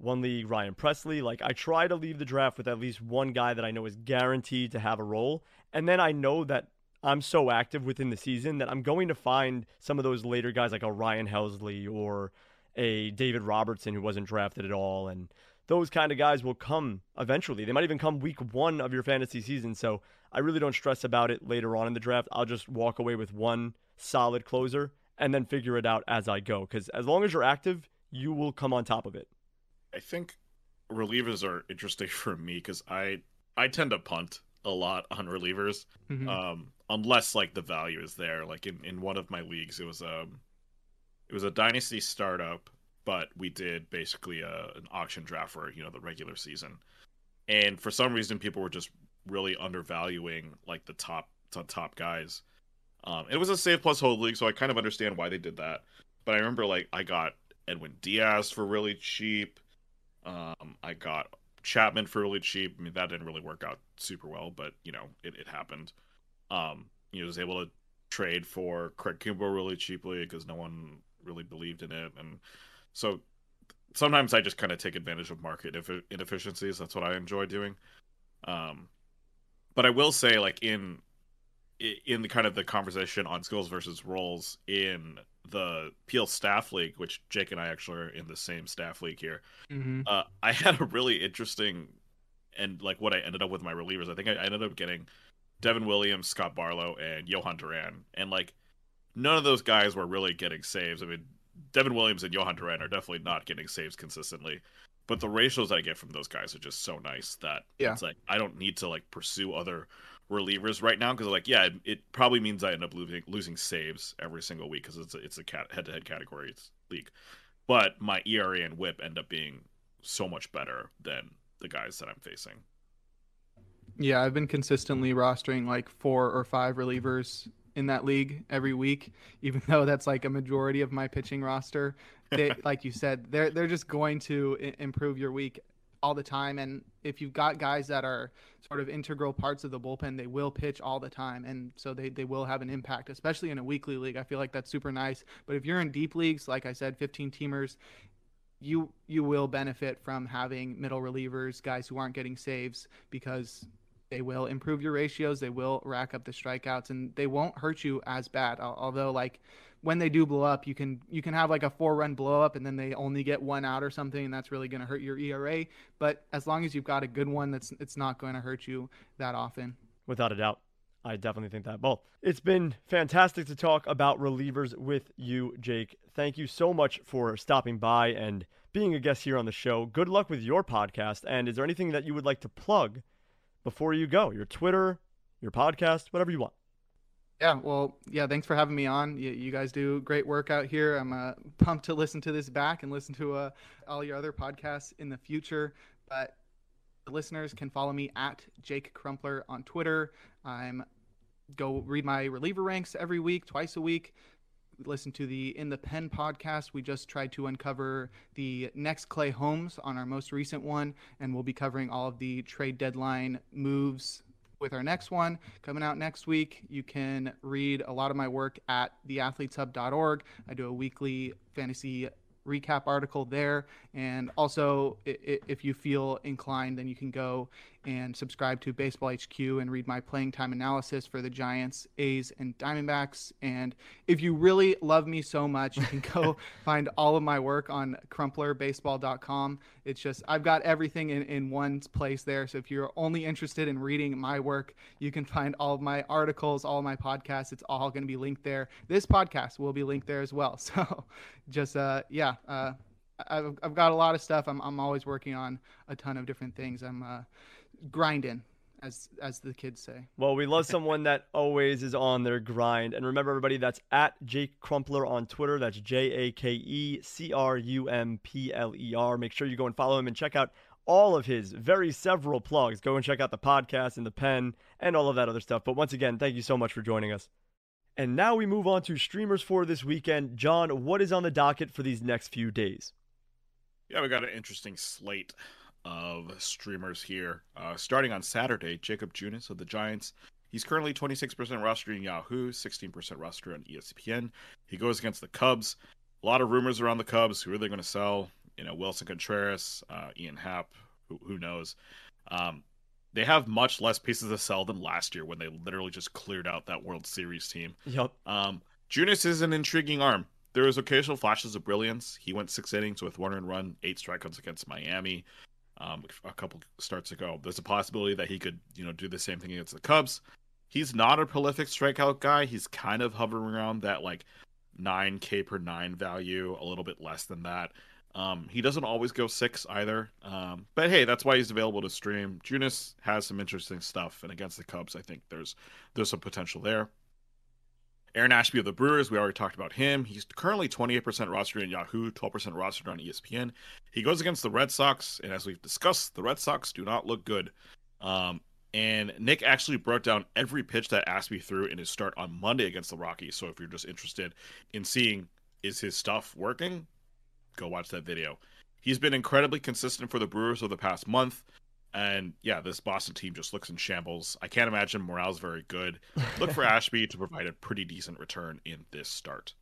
One league, Ryan Pressly. Like I try to leave the draft with at least one guy that I know is guaranteed to have a role, and then I know that I'm so active within the season that I'm going to find some of those later guys like a Ryan Helsley or a David Robertson who wasn't drafted at all, and those kind of guys will come eventually. They might even come week one of your fantasy season. So I really don't stress about it later on in the draft. I'll just walk away with one solid closer and then figure it out as I go. Because as long as you're active, you will come on top of it. I think relievers are interesting for me because I I tend to punt a lot on relievers, mm-hmm. um, unless like the value is there. Like in, in one of my leagues, it was a um, it was a dynasty startup, but we did basically a, uh, an auction draft for you know the regular season, and for some reason people were just really undervaluing like the top the top guys. Um, it was a save plus hold league, so I kind of understand why they did that. But I remember like I got Edwin Diaz for really cheap. Um, I got Chapman for really cheap. I mean that didn't really work out super well, but you know it, it happened. Um, you know, was able to trade for Craig Kimbrel really cheaply because no one really believed in it, and so sometimes I just kind of take advantage of market inefficiencies. That's what I enjoy doing. Um, but I will say, like in in the kind of the conversation on skills versus roles in the PL staff league, which Jake and I actually are in the same staff league here. Mm-hmm. Uh, I had a really interesting and like what I ended up with my relievers. I think I ended up getting Devin Williams, Scott Barlow, and Jhoan Duran, and like none of those guys were really getting saves. I mean, Devin Williams and Jhoan Duran are definitely not getting saves consistently. But the ratios I get from those guys are just so nice that yeah. it's like I don't need to like pursue other relievers right now because like yeah it, it, probably means i end up losing losing saves every single week because it's a, it's a cat, head-to-head category league but my era and whip end up being so much better than the guys that i'm facing yeah i've been consistently rostering like four or five relievers in that league every week even though that's like a majority of my pitching roster they, like you said they're they're just going to improve your week all the time. And if you've got guys that are sort of integral parts of the bullpen, they will pitch all the time. And so they, they will have an impact, especially in a weekly league. I feel like that's super nice. But if you're in deep leagues, like I said, 15 teamers, you you will benefit from having middle relievers, guys who aren't getting saves because they will improve your ratios, they will rack up the strikeouts, and they won't hurt you as bad. Although like when they do blow up, you can you can have like a four run blow up and then they only get one out or something, and that's really going to hurt your ERA. But as long as you've got a good one, that's it's not going to hurt you that often. Without a doubt. I definitely think that. Well, it's been fantastic to talk about relievers with you, Jake. Thank you so much for stopping by and being a guest here on the show. Good luck with your podcast. And is there anything that you would like to plug before you go? Your Twitter, your podcast, whatever you want. Yeah, well, yeah, thanks for having me on. You, you guys do great work out here. I'm uh, pumped to listen to this back and listen to uh, all your other podcasts in the future. But the listeners can follow me at Jake Crumpler on Twitter. I'm go read my reliever ranks every week, twice a week. Listen to the In the Pen podcast. We just tried to uncover the next Clay Holmes on our most recent one, and we'll be covering all of the trade deadline moves with our next one coming out next week. You can read a lot of my work at theathleteshub.org. I do a weekly fantasy recap article there. And also, if you feel inclined, then you can go and subscribe to Baseball HQ and read my playing time analysis for the Giants, A's, and Diamondbacks. And if you really love me so much, you can go find all of my work on crumplerbaseball.com. It's just, I've got everything in, in one place there. So if you're only interested in reading my work, you can find all of my articles, all of my podcasts. It's all going to be linked there. This podcast will be linked there as well. So just, uh, yeah. Uh, I've, I've got a lot of stuff. I'm, I'm always working on a ton of different things. I'm, uh, grinding as as the kids say. Well, we love someone that always is on their grind. And remember everybody that's at Jake Crumpler on Twitter. That's J A K E C R U M P L E R. Make sure you go and follow him and check out all of his very several plugs. Go and check out the podcast and the pen and all of that other stuff. But once again, thank you so much for joining us. And now we move on to streamers for this weekend. John, what is on the docket for these next few days? Yeah, we got an interesting slate of streamers here. Uh, starting on Saturday, Jakob Junis of the Giants. He's currently 26% rostered in Yahoo, 16% rostered on ESPN. He goes against the Cubs. A lot of rumors around the Cubs. Who are they going to sell? You know, Willson Contreras, uh, Ian Happ. Who, who knows? Um, they have much less pieces to sell than last year when they literally just cleared out that World Series team. Yep. Um, Junis is an intriguing arm. There is occasional flashes of brilliance. He went six innings with one and run, eight strikeouts against Miami um, a couple starts ago. There's a possibility that he could, you know, do the same thing against the Cubs. He's not a prolific strikeout guy. He's kind of hovering around that like 9K per nine value, a little bit less than that. Um, he doesn't always go six either. Um, but hey, that's why he's available to stream. Junis has some interesting stuff, and against the Cubs, I think there's there's some potential there. Aaron Ashby of the Brewers, we already talked about him. He's currently 28% rostered in Yahoo, 12% rostered on ESPN. He goes against the Red Sox, and as we've discussed, the Red Sox do not look good. Um, and Nick actually broke down every pitch that Ashby threw in his start on Monday against the Rockies. So if you're just interested in seeing is his stuff working, go watch that video. He's been incredibly consistent for the Brewers over the past month. And yeah, this Boston team just looks in shambles. I can't imagine morale's very good. Look for Ashby to provide a pretty decent return in this start.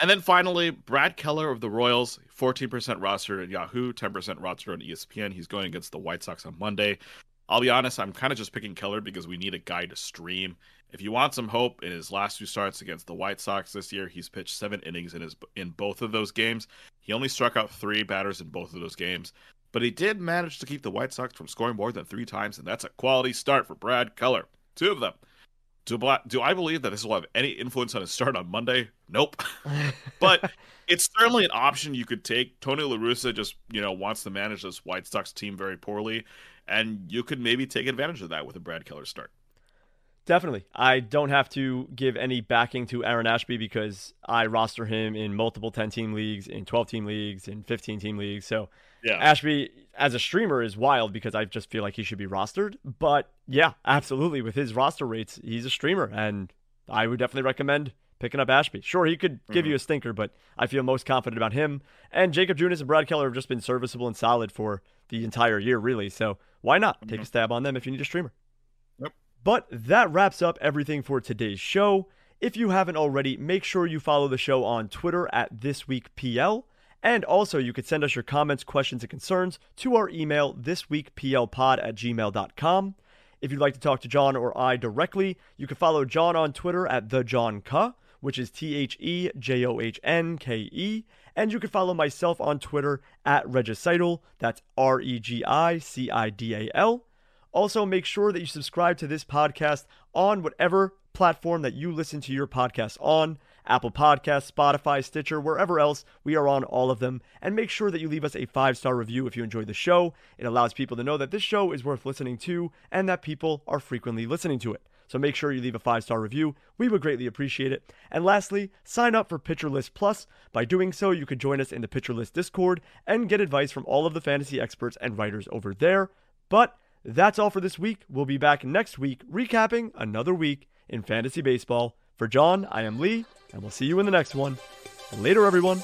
And then finally, Brad Keller of the Royals, 14% rostered at Yahoo, 10% rostered on ESPN. He's going against the White Sox on Monday. I'll be honest, I'm kind of just picking Keller because we need a guy to stream. If you want some hope in his last two starts against the White Sox this year, he's pitched seven innings in his in both of those games. He only struck out three batters in both of those games. But he did manage to keep the White Sox from scoring more than three times, and that's a quality start for Brad Keller. Two of them. Do, do I believe that this will have any influence on his start on Monday? Nope. but it's certainly an option you could take. Tony La Russa just, you know, wants to manage this White Sox team very poorly, and you could maybe take advantage of that with a Brad Keller start. Definitely. I don't have to give any backing to Aaron Ashby because I roster him in multiple 10 team leagues, in 12 team leagues, in 15 team leagues. So yeah. Ashby as a streamer is wild because I just feel like he should be rostered. But yeah, absolutely. With his roster rates, he's a streamer. And I would definitely recommend picking up Ashby. Sure, he could give mm-hmm. you a stinker, but I feel most confident about him. And Jakob Junis and Brad Keller have just been serviceable and solid for the entire year, really. So why not take mm-hmm. a stab on them if you need a streamer? Yep. But that wraps up everything for today's show. If you haven't already, make sure you follow the show on Twitter at thisweekpl And also, you could send us your comments, questions, and concerns to our email, thisweekplpod at gmail.com. If you'd like to talk to John or I directly, you can follow John on Twitter at the John Ke, which is T H E J O H N K E, and you can follow myself on Twitter at Regicidal. That's R E G I C I D A L. Also, make sure that you subscribe to this podcast on whatever platform that you listen to your podcast on. Apple Podcasts, Spotify, Stitcher, wherever else. We are on all of them. And make sure that you leave us a five star review if you enjoy the show. It allows people to know that this show is worth listening to and that people are frequently listening to it. So make sure you leave a five star review. We would greatly appreciate it. And lastly, sign up for Pitcher List Plus. By doing so, you can join us in the Pitcher List Discord and get advice from all of the fantasy experts and writers over there. But that's all for this week. We'll be back next week recapping another week in fantasy baseball. For John, I am Lee, and we'll see you in the next one. Later, everyone.